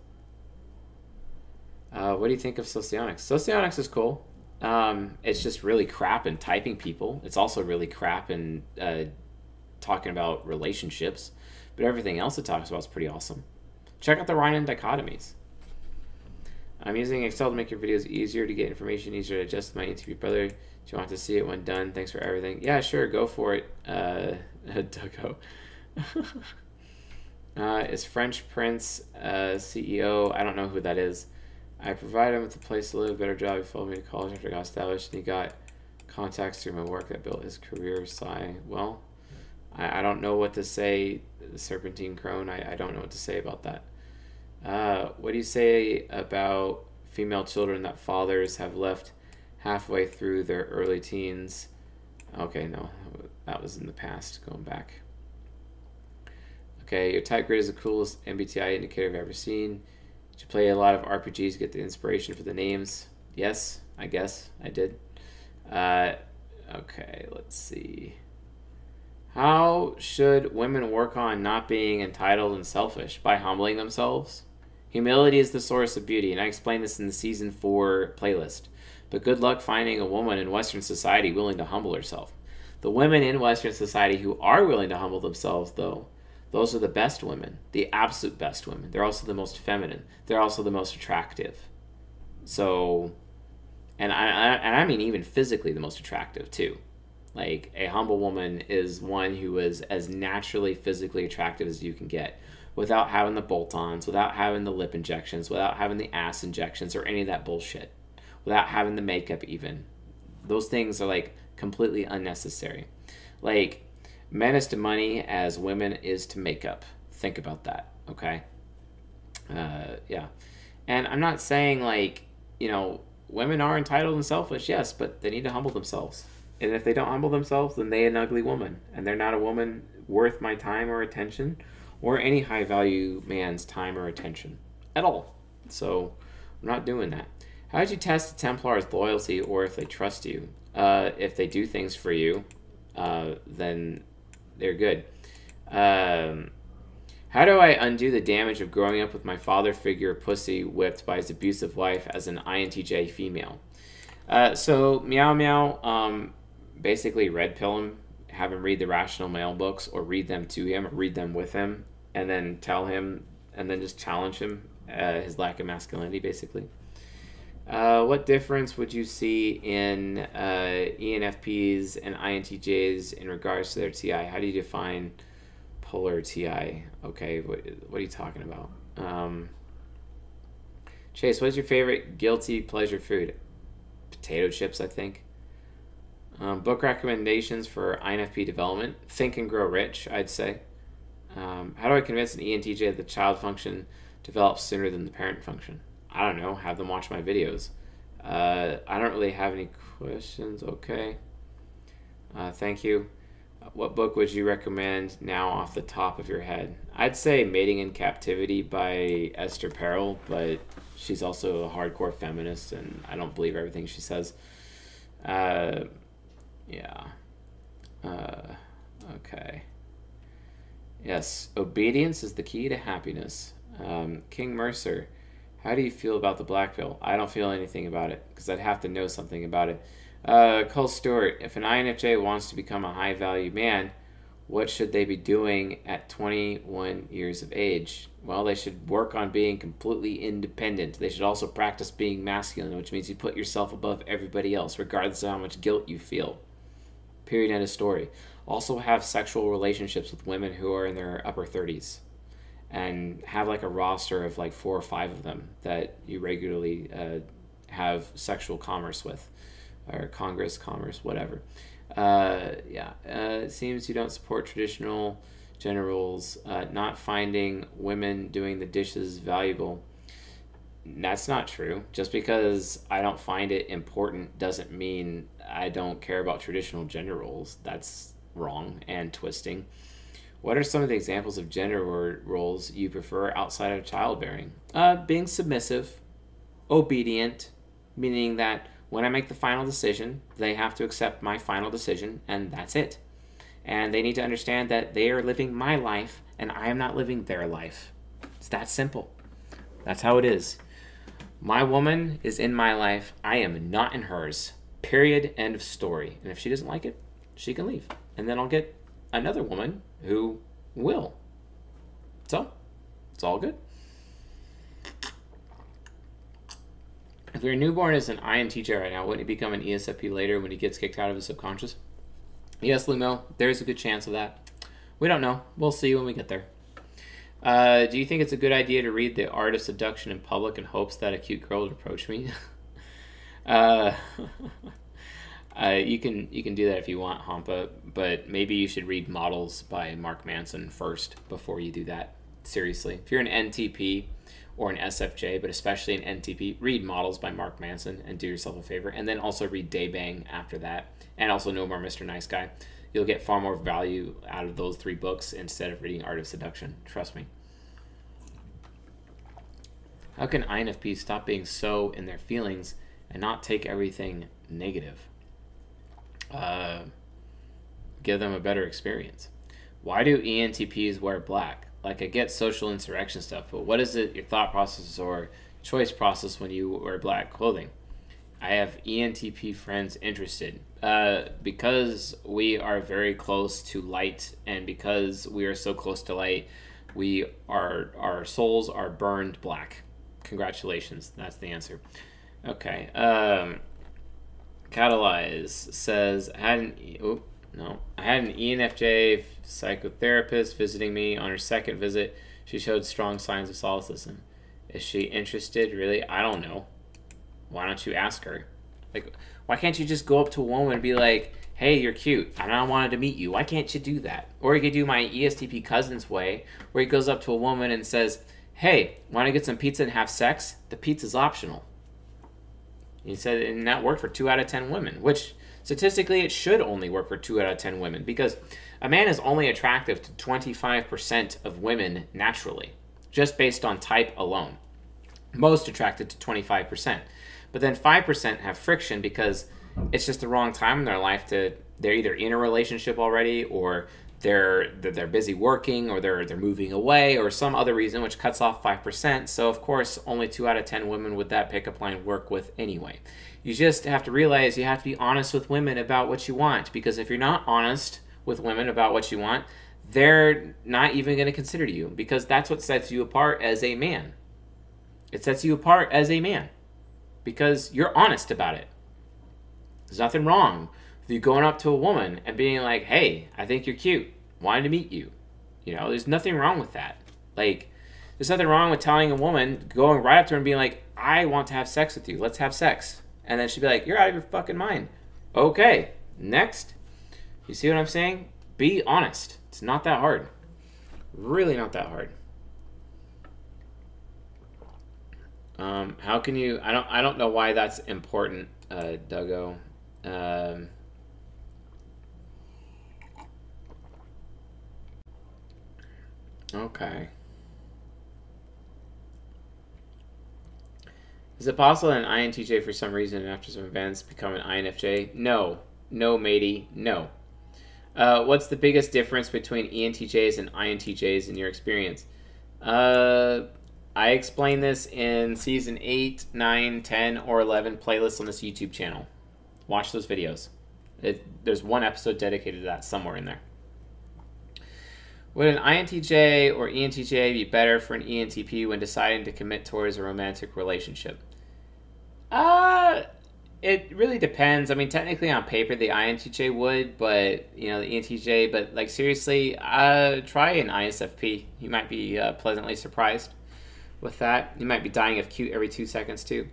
Uh, what do you think of Socionics? Socionics is cool. Um, it's just really crap in typing people. It's also really crap in uh, talking about relationships. But everything else it talks about is pretty awesome. Check out the Reinin dichotomies. I'm using Excel to make your videos easier to get information, easier to adjust my interview brother. Do you want to see it when done? Thanks for everything. Yeah, sure, go for it, uh. <laughs> <laughs> uh, is French Prince uh, CEO? I don't know who that is. I provided him with a place to live, better job. He followed me to college after I got established, and he got contacts through my work that built his career. Sigh. Well, I, I don't know what to say, Serpentine Crone. I, I don't know what to say about that. Uh, what do you say about female children that fathers have left halfway through their early teens? Okay, no, that was in the past, going back. Okay, your type grid is the coolest MBTI indicator I've ever seen. Did you play a lot of RPGs, to get the inspiration for the names? Yes, I guess I did. Uh, okay, let's see. How should women work on not being entitled and selfish? By humbling themselves? Humility is the source of beauty, and I explained this in the season four playlist. But good luck finding a woman in Western society willing to humble herself. The women in Western society who are willing to humble themselves, though, those are the best women, the absolute best women. They're also the most feminine. They're also the most attractive. So, and I, I and I mean even physically the most attractive too. Like a humble woman is one who is as naturally physically attractive as you can get without having the bolt-ons, without having the lip injections, without having the ass injections or any of that bullshit. Without having the makeup even. Those things are like completely unnecessary. Like men is to money as women is to makeup. Think about that, okay? Uh, yeah. And I'm not saying like, you know, women are entitled and selfish, yes, but they need to humble themselves. And if they don't humble themselves, then they an ugly woman, and they're not a woman worth my time or attention, or any high value man's time or attention at all. So I'm not doing that. How did you test a Templar's loyalty or if they trust you? Uh, if they do things for you, uh, then they're good. Um, how do I undo the damage of growing up with my father figure pussy whipped by his abusive wife as an INTJ female? Uh, so Meow Meow um, basically red pill him, have him read the Rational Male books, or read them to him, or read them with him, and then tell him, and then just challenge him uh, his lack of masculinity, basically. Uh, what difference would you see in uh, ENFPs and INTJs in regards to their TI? How do you define polar TI? Okay, what, what are you talking about? Um, Chase, what's your favorite guilty pleasure food? Potato chips, I think. Um, book recommendations for INFP development. Think and Grow Rich, I'd say. Um, how do I convince an ENTJ that the child function develops sooner than the parent function? I don't know, have them watch my videos. Uh, I don't really have any questions. Okay. Uh, thank you. What book would you recommend now off the top of your head? I'd say Mating in Captivity by Esther Perel, but she's also a hardcore feminist, and I don't believe everything she says. Uh, yeah. Uh, okay. Yes, obedience is the key to happiness. Um, King Mercer. How do you feel about the black pill? I don't feel anything about it because I'd have to know something about it. Uh, Cole Stewart, if an INFJ wants to become a high value man, what should they be doing at 21 years of age? Well, they should work on being completely independent. They should also practice being masculine, which means you put yourself above everybody else, regardless of how much guilt you feel. Period. End of story. Also, have sexual relationships with women who are in their upper 30s and have like a roster of like four or five of them that you regularly uh, have sexual commerce with or congress commerce whatever. Uh, yeah uh, it seems you don't support traditional gender roles uh, not finding women doing the dishes valuable. That's not true. Just because i don't find it important doesn't mean i don't care about traditional gender roles. That's wrong and twisting what are some of the examples of gender roles you prefer outside of childbearing? Uh, being submissive, obedient, meaning that when I make the final decision, they have to accept my final decision, and that's it. And they need to understand that they are living my life, and I am not living their life. It's that simple. That's how it is. My woman is in my life. I am not in hers. Period. End of story. And if she doesn't like it, she can leave. And then I'll get another woman who will. So, it's all good. If your newborn is an INTJ right now, wouldn't he become an ESFP later when he gets kicked out of his subconscious? Yes, Lumo, there's a good chance of that. We don't know. We'll see when we get there. Uh, do you think it's a good idea to read The Art of Seduction in public in hopes that a cute girl would approach me? <laughs> uh, <laughs> Uh, you can you can do that if you want, Hampa, but maybe you should read Models by Mark Manson first before you do that. Seriously, if you're an NTP or an SFJ, but especially an NTP, read Models by Mark Manson and do yourself a favor, and then also read Daybang after that, and also No More Mr. Nice Guy. You'll get far more value out of those three books instead of reading Art of Seduction. Trust me. How can INFPs stop being so in their feelings and not take everything negative? Uh, give them a better experience. Why do ENTPs wear black? Like, I get social insurrection stuff, but what is it, your thought process or choice process when you wear black clothing? I have ENTP friends interested. Uh, because we are very close to light, and because we are so close to light, we are our souls are burned black. Congratulations, that's the answer. Okay. Um, Catalyze says I had an oh, no I had an ENFJ psychotherapist visiting me on her second visit. She showed strong signs of solipsism. Is she interested? Really? I don't know. Why don't you ask her? Like, why can't you just go up to a woman and be like, hey, you're cute, and I wanted to meet you. Why can't you do that? Or you could do my ESTP cousin's way, where he goes up to a woman and says, hey, want to get some pizza and have sex? The pizza's optional. He said, and that worked for two out of ten women, which statistically it should only work for two out of ten women because a man is only attractive to 25% of women naturally, just based on type alone. Most attracted to 25%. But then 5% have friction because it's just the wrong time in their life to they're either in a relationship already or they're they're busy working or they're they're moving away or some other reason which cuts off 5%. So of course, only 2 out of 10 women would that pickup line work with anyway. You just have to realize you have to be honest with women about what you want because if you're not honest with women about what you want, they're not even going to consider you because that's what sets you apart as a man. It sets you apart as a man because you're honest about it. There's nothing wrong you going up to a woman and being like, hey, I think you're cute. Wanted to meet you. You know, there's nothing wrong with that. Like, there's nothing wrong with telling a woman, going right up to her and being like, I want to have sex with you. Let's have sex. And then she'd be like, You're out of your fucking mind. Okay, next. You see what I'm saying? Be honest. It's not that hard. Really not that hard. Um, how can you? I don't. I don't know why that's important, uh, Duggo. Um, okay. Is it possible that an INTJ for some reason after some events become an INFJ? No. No, matey. No. Uh, what's the biggest difference between ENTJs and INTJs in your experience? Uh, I explain this in season 8, 9, 10, or 11 playlists on this YouTube channel. Watch those videos. It, there's one episode dedicated to that somewhere in there. Would an INTJ or ENTJ be better for an ENTP when deciding to commit towards a romantic relationship? Uh, it really depends. I mean, technically on paper, the INTJ would, but you know, the ENTJ. But like seriously, uh, try an ISFP. You might be uh, pleasantly surprised with that. You might be dying of cute every two seconds too.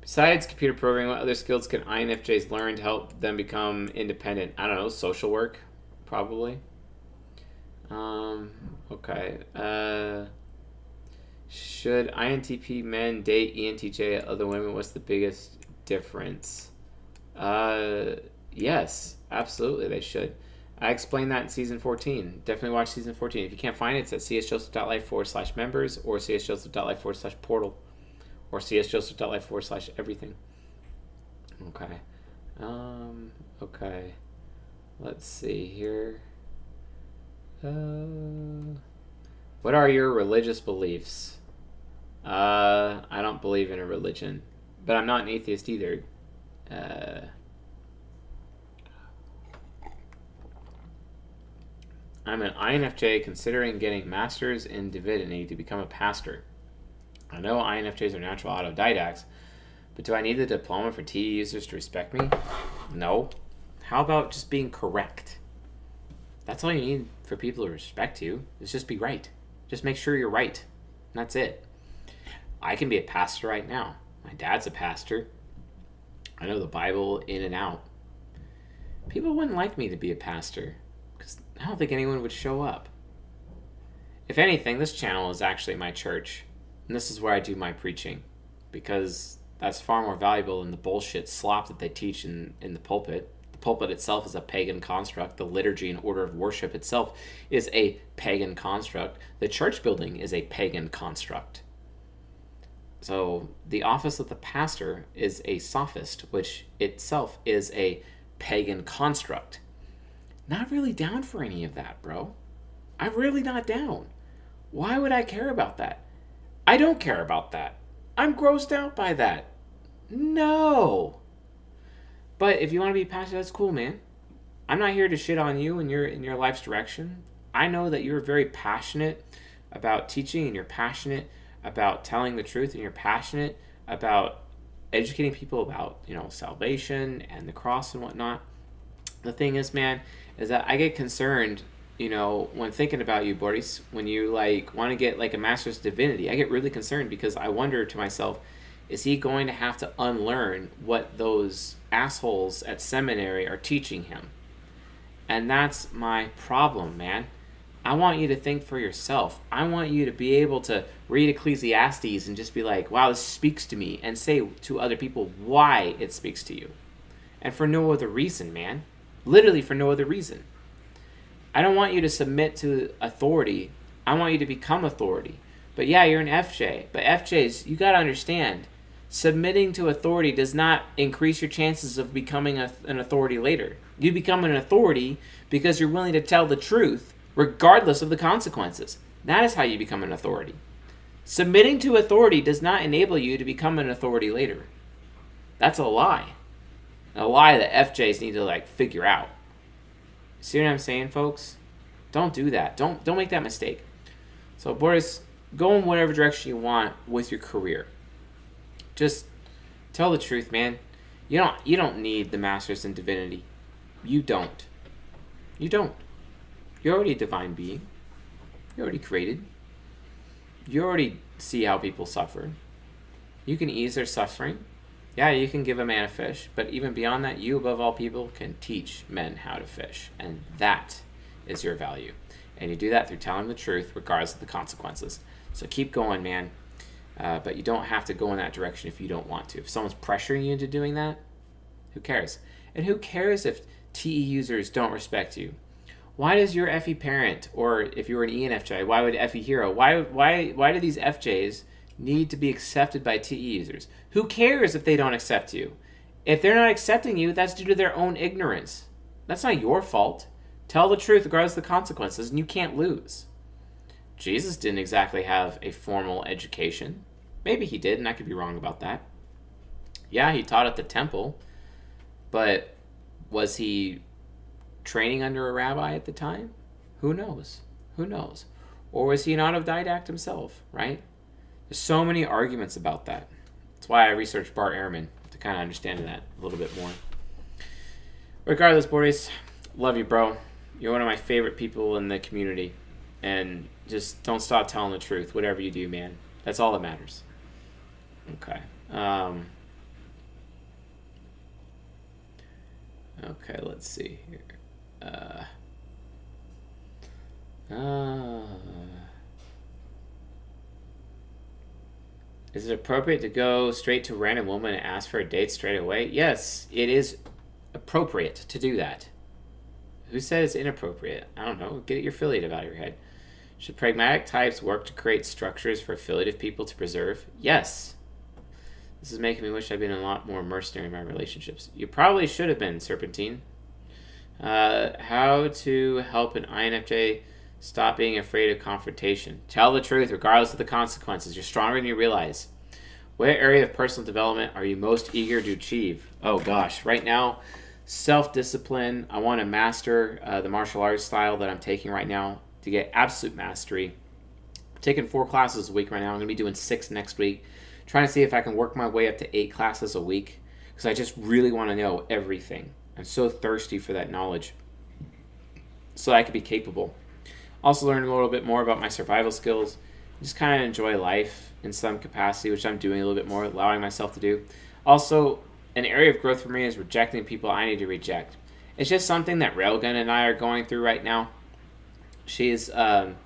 Besides computer programming, what other skills can INFJs learn to help them become independent? I don't know, social work, probably. Um, okay. Uh, should INTP men date ENTJ other women? What's the biggest difference? Uh, yes, absolutely, they should. I explained that in season 14. Definitely watch season 14. If you can't find it, it's at csjoseph.life forward slash members or csjoseph.life forward slash portal or csjoseph.life forward slash everything. Okay. Um, okay. Let's see here. Uh, what are your religious beliefs? Uh, I don't believe in a religion, but I'm not an atheist either. Uh, I'm an INFJ considering getting master's in divinity to become a pastor. I know INFJs are natural autodidacts, but do I need the diploma for T users to respect me? No. How about just being correct? That's all you need for people to respect you, is just be right. Just make sure you're right. that's it. I can be a pastor right now. My dad's a pastor. I know the Bible in and out. People wouldn't like me to be a pastor because I don't think anyone would show up. If anything, this channel is actually my church, and this is where I do my preaching because that's far more valuable than the bullshit slop that they teach in, in the pulpit. Pulpit itself is a pagan construct. The liturgy and order of worship itself is a pagan construct. The church building is a pagan construct. So the office of the pastor is a sophist, which itself is a pagan construct. Not really down for any of that, bro. I'm really not down. Why would I care about that? I don't care about that. I'm grossed out by that. No. But if you want to be passionate, that's cool, man. I'm not here to shit on you and your in your life's direction. I know that you're very passionate about teaching and you're passionate about telling the truth and you're passionate about educating people about, you know, salvation and the cross and whatnot. The thing is, man, is that I get concerned, you know, when thinking about you, Boris, when you like want to get like a master's divinity, I get really concerned because I wonder to myself, is he going to have to unlearn what those assholes at seminary are teaching him? And that's my problem, man. I want you to think for yourself. I want you to be able to read Ecclesiastes and just be like, wow, this speaks to me, and say to other people why it speaks to you. And for no other reason, man. Literally for no other reason. I don't want you to submit to authority. I want you to become authority. But yeah, you're an FJ. But FJs, you got to understand submitting to authority does not increase your chances of becoming a, an authority later. You become an authority because you're willing to tell the truth regardless of the consequences. That is how you become an authority. Submitting to authority does not enable you to become an authority later. That's a lie. A lie that FJs need to like figure out. See what I'm saying, folks? Don't do that. Don't don't make that mistake. So Boris, go in whatever direction you want with your career. Just tell the truth, man. You don't you don't need the masters in divinity. You don't. You don't. You're already a divine being. You're already created. You already see how people suffer. You can ease their suffering. Yeah, you can give a man a fish, but even beyond that, you above all people can teach men how to fish. And that is your value. And you do that through telling the truth, regardless of the consequences. So keep going, man. Uh, but you don't have to go in that direction if you don't want to. If someone's pressuring you into doing that, who cares? And who cares if TE users don't respect you? Why does your FE parent, or if you were an ENFJ, why would FE hero? Why why why do these FJs need to be accepted by TE users? Who cares if they don't accept you? If they're not accepting you, that's due to their own ignorance. That's not your fault. Tell the truth regardless of the consequences, and you can't lose. Jesus didn't exactly have a formal education. Maybe he did, and I could be wrong about that. Yeah, he taught at the temple, but was he training under a rabbi at the time? Who knows? Who knows? Or was he an autodidact himself, right? There's so many arguments about that. That's why I researched Bart Ehrman to kind of understand that a little bit more. Regardless, Boris, love you, bro. You're one of my favorite people in the community. And just don't stop telling the truth, whatever you do, man. That's all that matters. Okay. Um, okay, let's see here. Uh, uh, is it appropriate to go straight to a random woman and ask for a date straight away? Yes, it is appropriate to do that. Who said it's inappropriate? I don't know. Get your affiliate out of your head. Should pragmatic types work to create structures for affiliative people to preserve? Yes. This is making me wish I'd been a lot more mercenary in my relationships. You probably should have been, Serpentine. Uh, how to help an INFJ stop being afraid of confrontation. Tell the truth regardless of the consequences. You're stronger than you realize. What area of personal development are you most eager to achieve? Oh gosh, right now, self discipline. I want to master uh, the martial arts style that I'm taking right now to get absolute mastery. I'm taking four classes a week right now. I'm going to be doing six next week. Trying to see if I can work my way up to eight classes a week because I just really want to know everything. I'm so thirsty for that knowledge so I could be capable. Also, learn a little bit more about my survival skills. Just kind of enjoy life in some capacity, which I'm doing a little bit more, allowing myself to do. Also, an area of growth for me is rejecting people I need to reject. It's just something that Railgun and I are going through right now. She's, um,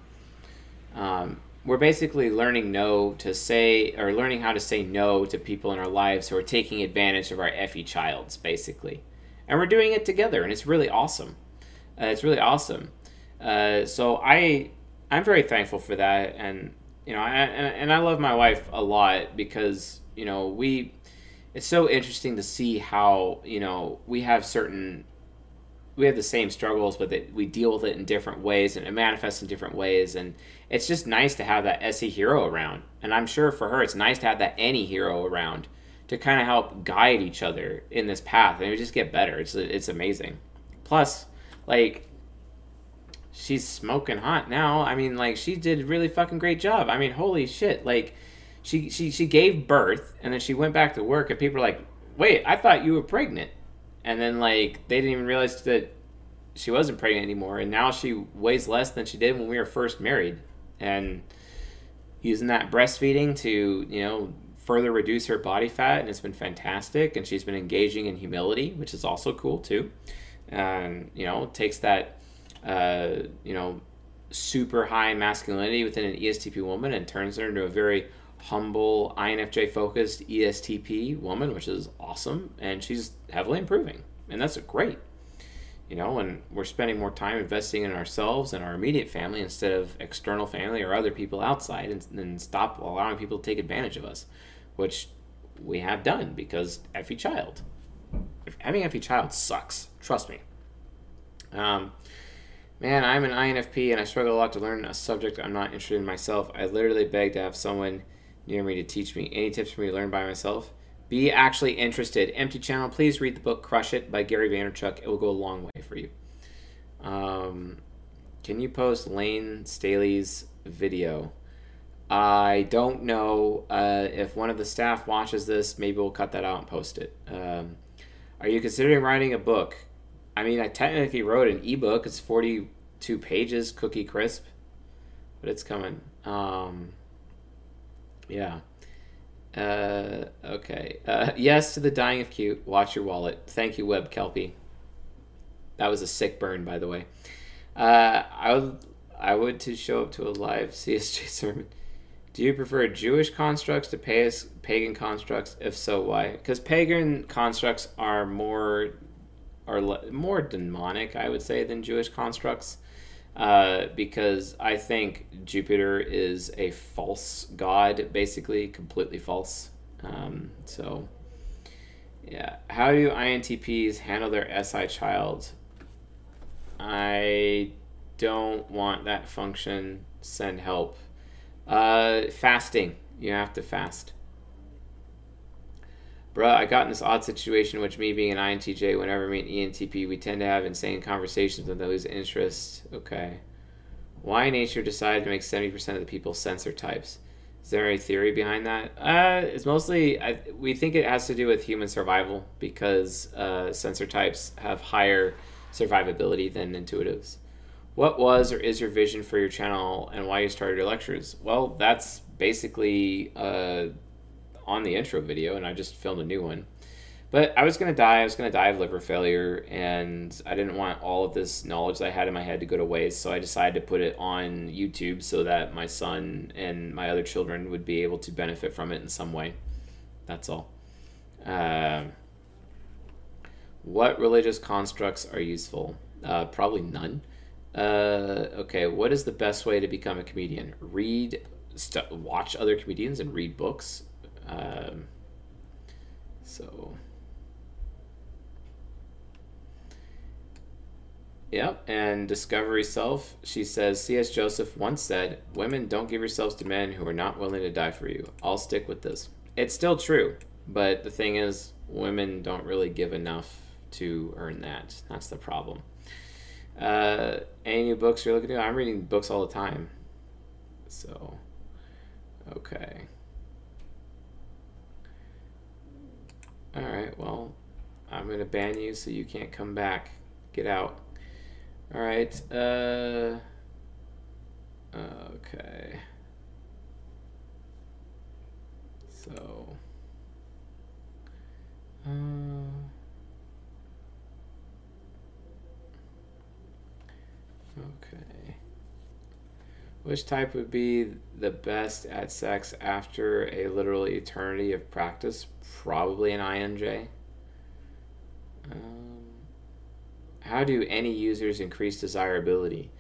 um, we're basically learning no to say, or learning how to say no to people in our lives who are taking advantage of our FE childs, basically and we're doing it together, and it's really awesome. Uh, it's really awesome. Uh, so I I'm very thankful for that, and you know, I, and, and I love my wife a lot because you know we. It's so interesting to see how you know we have certain we have the same struggles, but we deal with it in different ways and it manifests in different ways. And it's just nice to have that SE hero around. And I'm sure for her, it's nice to have that NI hero around to kind of help guide each other in this path. And we just get better. It's it's amazing. Plus, like she's smoking hot now. I mean, like she did a really fucking great job. I mean, holy shit! Like she she she gave birth and then she went back to work and people are like, "Wait, I thought you were pregnant." And then like they didn't even realize that she wasn't pregnant anymore. And now she weighs less than she did when we were first married. And using that breastfeeding to you know further reduce her body fat and it's been fantastic. And she's been engaging in humility which is also cool too. And you know takes that uh, you know super high masculinity within an estp woman and turns her into a very humble, INFJ focused ESTP woman, which is awesome, and she's heavily improving, and that's great. You know, and we're spending more time investing in ourselves and our immediate family instead of external family or other people outside, and, and stop allowing people to take advantage of us, which we have done because every child, If having every child sucks. Trust me. Um, man, I'm an INFP and I struggle a lot to learn a subject I'm not interested in myself. I literally beg to have someone near me to teach me. Any tips for me to learn by myself? Be actually interested. Empty channel. Please read the book Crush It by Gary Vaynerchuk. It will go a long way for you. Um, can you post Layne Staley's video? I don't know uh, if one of the staff watches this. Maybe we'll cut that out and post it. Um, are you considering writing a book? I mean, I technically wrote an ebook. It's 42 pages, cookie crisp, but it's coming. Um, yeah. Uh, okay. Uh, yes to the dying of cute. Watch your wallet. Thank you, Web Kelpie. That was a sick burn, by the way. Uh, I would I would to show up to a live <laughs> CSJ sermon. Do you prefer Jewish constructs to pagan constructs? If so, why? Because pagan constructs are more are more demonic, I would say, than Jewish constructs uh, because I think Jupiter is a false god, basically, completely false. Um, so, yeah. How do INTPs handle their SI child? I don't want that function. Send help. Uh, fasting. You have to fast bruh, I got in this odd situation which me being an INTJ, whenever we meet ENTP, we tend to have insane conversations with those interests. Okay. Why nature decided to make 70% of the people sensor types? Is there any theory behind that? Uh, it's mostly, I, we think it has to do with human survival because uh, sensor types have higher survivability than intuitives. What was or is your vision for your channel and why you started your lectures? Well, that's basically uh, on the intro video, and I just filmed a new one. But I was to die. I was to die of liver failure, and I didn't want all of this knowledge that I had in my head to go to waste. So I decided to put it on YouTube so that my son and my other children would be able to benefit from it in some way. That's all. Uh, what religious constructs are useful? Uh, probably none. Uh, okay, what is the best way to become a comedian? Read, st- watch other comedians and read books. Um, so, yep. And Discovery Self, she says, C.S. Joseph once said, Women, don't give yourselves to men who are not willing to die for you. I'll stick with this. It's still true, but the thing is, women don't really give enough to earn that. That's the problem. Uh, any new books you're looking at? I'm reading books all the time. So, okay. Alright, well, I'm going to ban you so you can't come back. Get out. Alright, uh... Okay. So... Uh... Okay. Which type would be the best at sex after a literal eternity of practice? Probably an INJ. Um, how do any users increase desirability?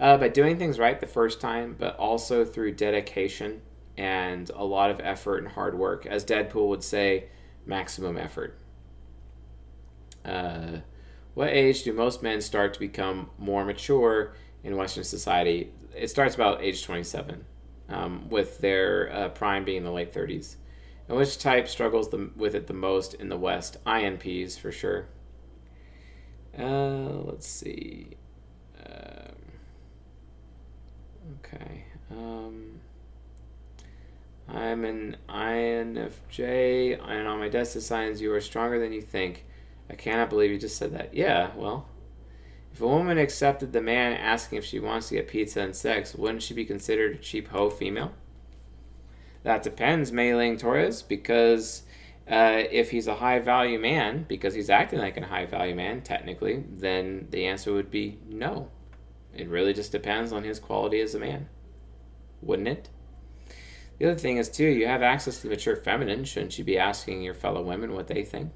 Uh, by doing things right the first time, but also through dedication and a lot of effort and hard work. As Deadpool would say, maximum effort. Uh, what age do most men start to become more mature in Western society? It starts about age 27, um, with their uh, prime being the late 30s. And which type struggles the, with it the most in the West? INPs, for sure. Uh, let's see. Um, okay. Um, I'm an INFJ, and on my desk it signs you are stronger than you think. I cannot believe you just said that. Yeah, well, if a woman accepted the man asking if she wants to get pizza and sex, wouldn't she be considered a cheap hoe female? That depends, Mailing Torres, because uh, if he's a high value man, because he's acting like a high value man, technically, then the answer would be no. It really just depends on his quality as a man, wouldn't it? The other thing is, too, you have access to the mature feminine. Shouldn't you be asking your fellow women what they think?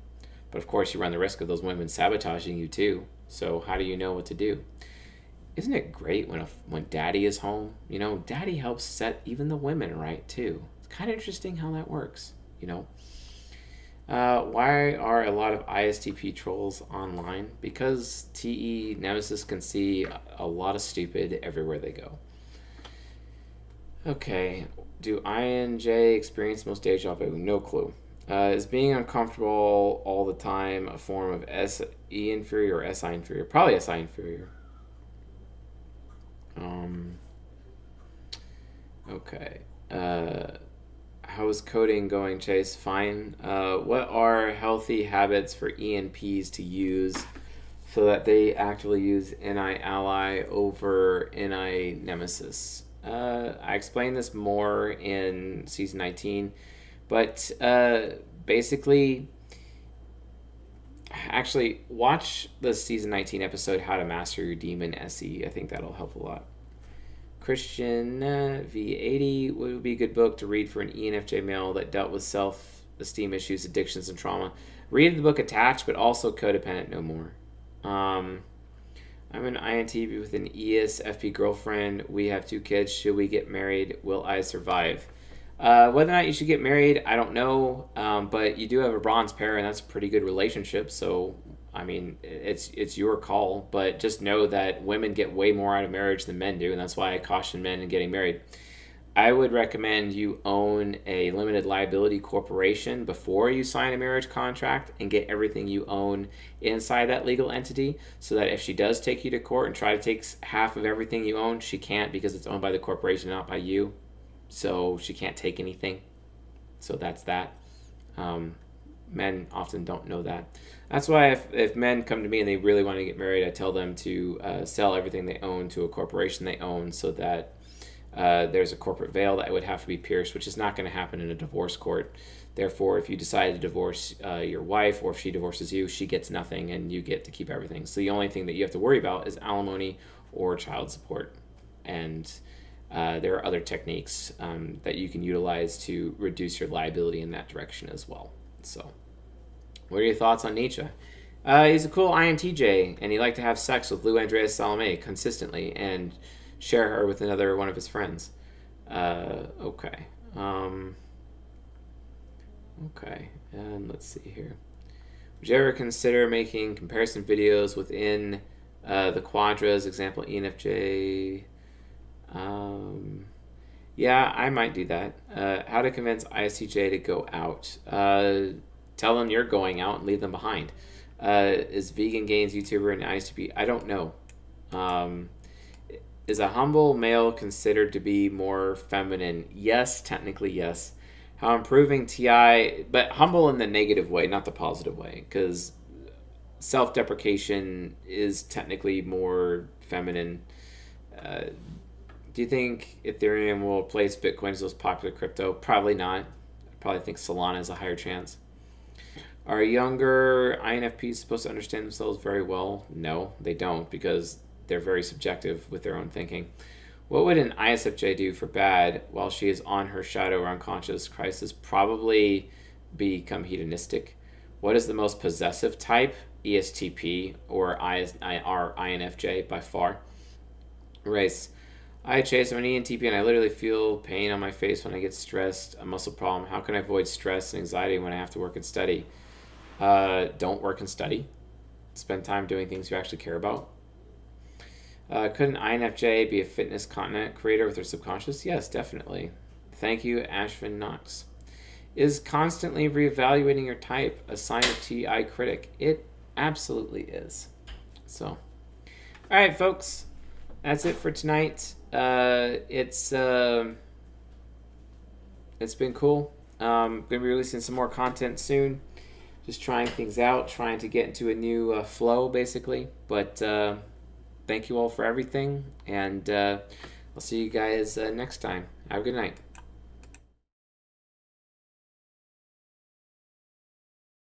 But of course, you run the risk of those women sabotaging you too. So how do you know what to do? Isn't it great when a, when daddy is home? You know, daddy helps set even the women right too. It's kind of interesting how that works. You know. Uh, why are a lot of ISTP trolls online? Because TE Nemesis can see a lot of stupid everywhere they go. Okay, do INJ experience most deja vu? No clue. Uh, is being uncomfortable all the time a form of SE inferior or SI inferior? Probably SI inferior. Um, okay. Uh, how is coding going, Chase? Fine. Uh, what are healthy habits for ENPs to use so that they actually use NI ally over NI nemesis? Uh, I explained this more in season 19 but uh, basically, actually, watch the season 19 episode, How to Master Your Demon SE. I think that'll help a lot. Christian uh, V80 would be a good book to read for an ENFJ male that dealt with self esteem issues, addictions, and trauma. Read the book Attached, but also Codependent No More. Um, I'm an INTP with an ESFP girlfriend. We have two kids. Should we get married? Will I survive? Uh, whether or not you should get married, I don't know. Um, but you do have a bronze pair, and that's a pretty good relationship. So, I mean, it's it's your call. But just know that women get way more out of marriage than men do, and that's why I caution men in getting married. I would recommend you own a limited liability corporation before you sign a marriage contract and get everything you own inside that legal entity so that if she does take you to court and try to take half of everything you own, she can't because it's owned by the corporation, not by you so she can't take anything. So that's that. Um, men often don't know that. That's why if, if men come to me and they really want to get married, I tell them to uh, sell everything they own to a corporation they own so that uh, there's a corporate veil that would have to be pierced, which is not going to happen in a divorce court. Therefore, if you decide to divorce uh, your wife or if she divorces you, she gets nothing and you get to keep everything. So the only thing that you have to worry about is alimony or child support. And uh, there are other techniques um, that you can utilize to reduce your liability in that direction as well. So, what are your thoughts on Nietzsche? Uh, he's a cool INTJ, and he liked to have sex with Lou Andreas Salome consistently and share her with another one of his friends. Uh, okay. Um, okay, and let's see here. Would you ever consider making comparison videos within uh, the quadras, example ENFJ, um, yeah, I might do that. Uh, how to convince ISTJ to go out? Uh, tell them you're going out and leave them behind. Uh, is Vegan Gains YouTuber an ISTP? I don't know. Um, is a humble male considered to be more feminine? Yes, technically yes. How improving TI, but humble in the negative way, not the positive way, because self deprecation is technically more feminine. Uh, do you think Ethereum will replace Bitcoin as the most popular crypto? Probably not. I probably think Solana has a higher chance. Are younger INFPs supposed to understand themselves very well? No, they don't because they're very subjective with their own thinking. What would an ISFJ do for bad while she is on her shadow or unconscious crisis? Probably become hedonistic. What is the most possessive type? ESTP or IS, INFJ by far. Race. Hi Chase, I'm an ENTP and I literally feel pain on my face when I get stressed, a muscle problem. How can I avoid stress and anxiety when I have to work and study? Uh, don't work and study. Spend time doing things you actually care about. Uh, could an INFJ be a fitness content creator with their subconscious? Yes, definitely. Thank you, Ashvin Knox. Is constantly reevaluating your type a sign of TI critic? It absolutely is. So, all right, folks, that's it for tonight uh, it's uh, it's been cool. Um, gonna be releasing some more content soon. Just trying things out, trying to get into a new uh, flow, basically. But uh, thank you all for everything, and uh, I'll see you guys uh, next time. Have a good night.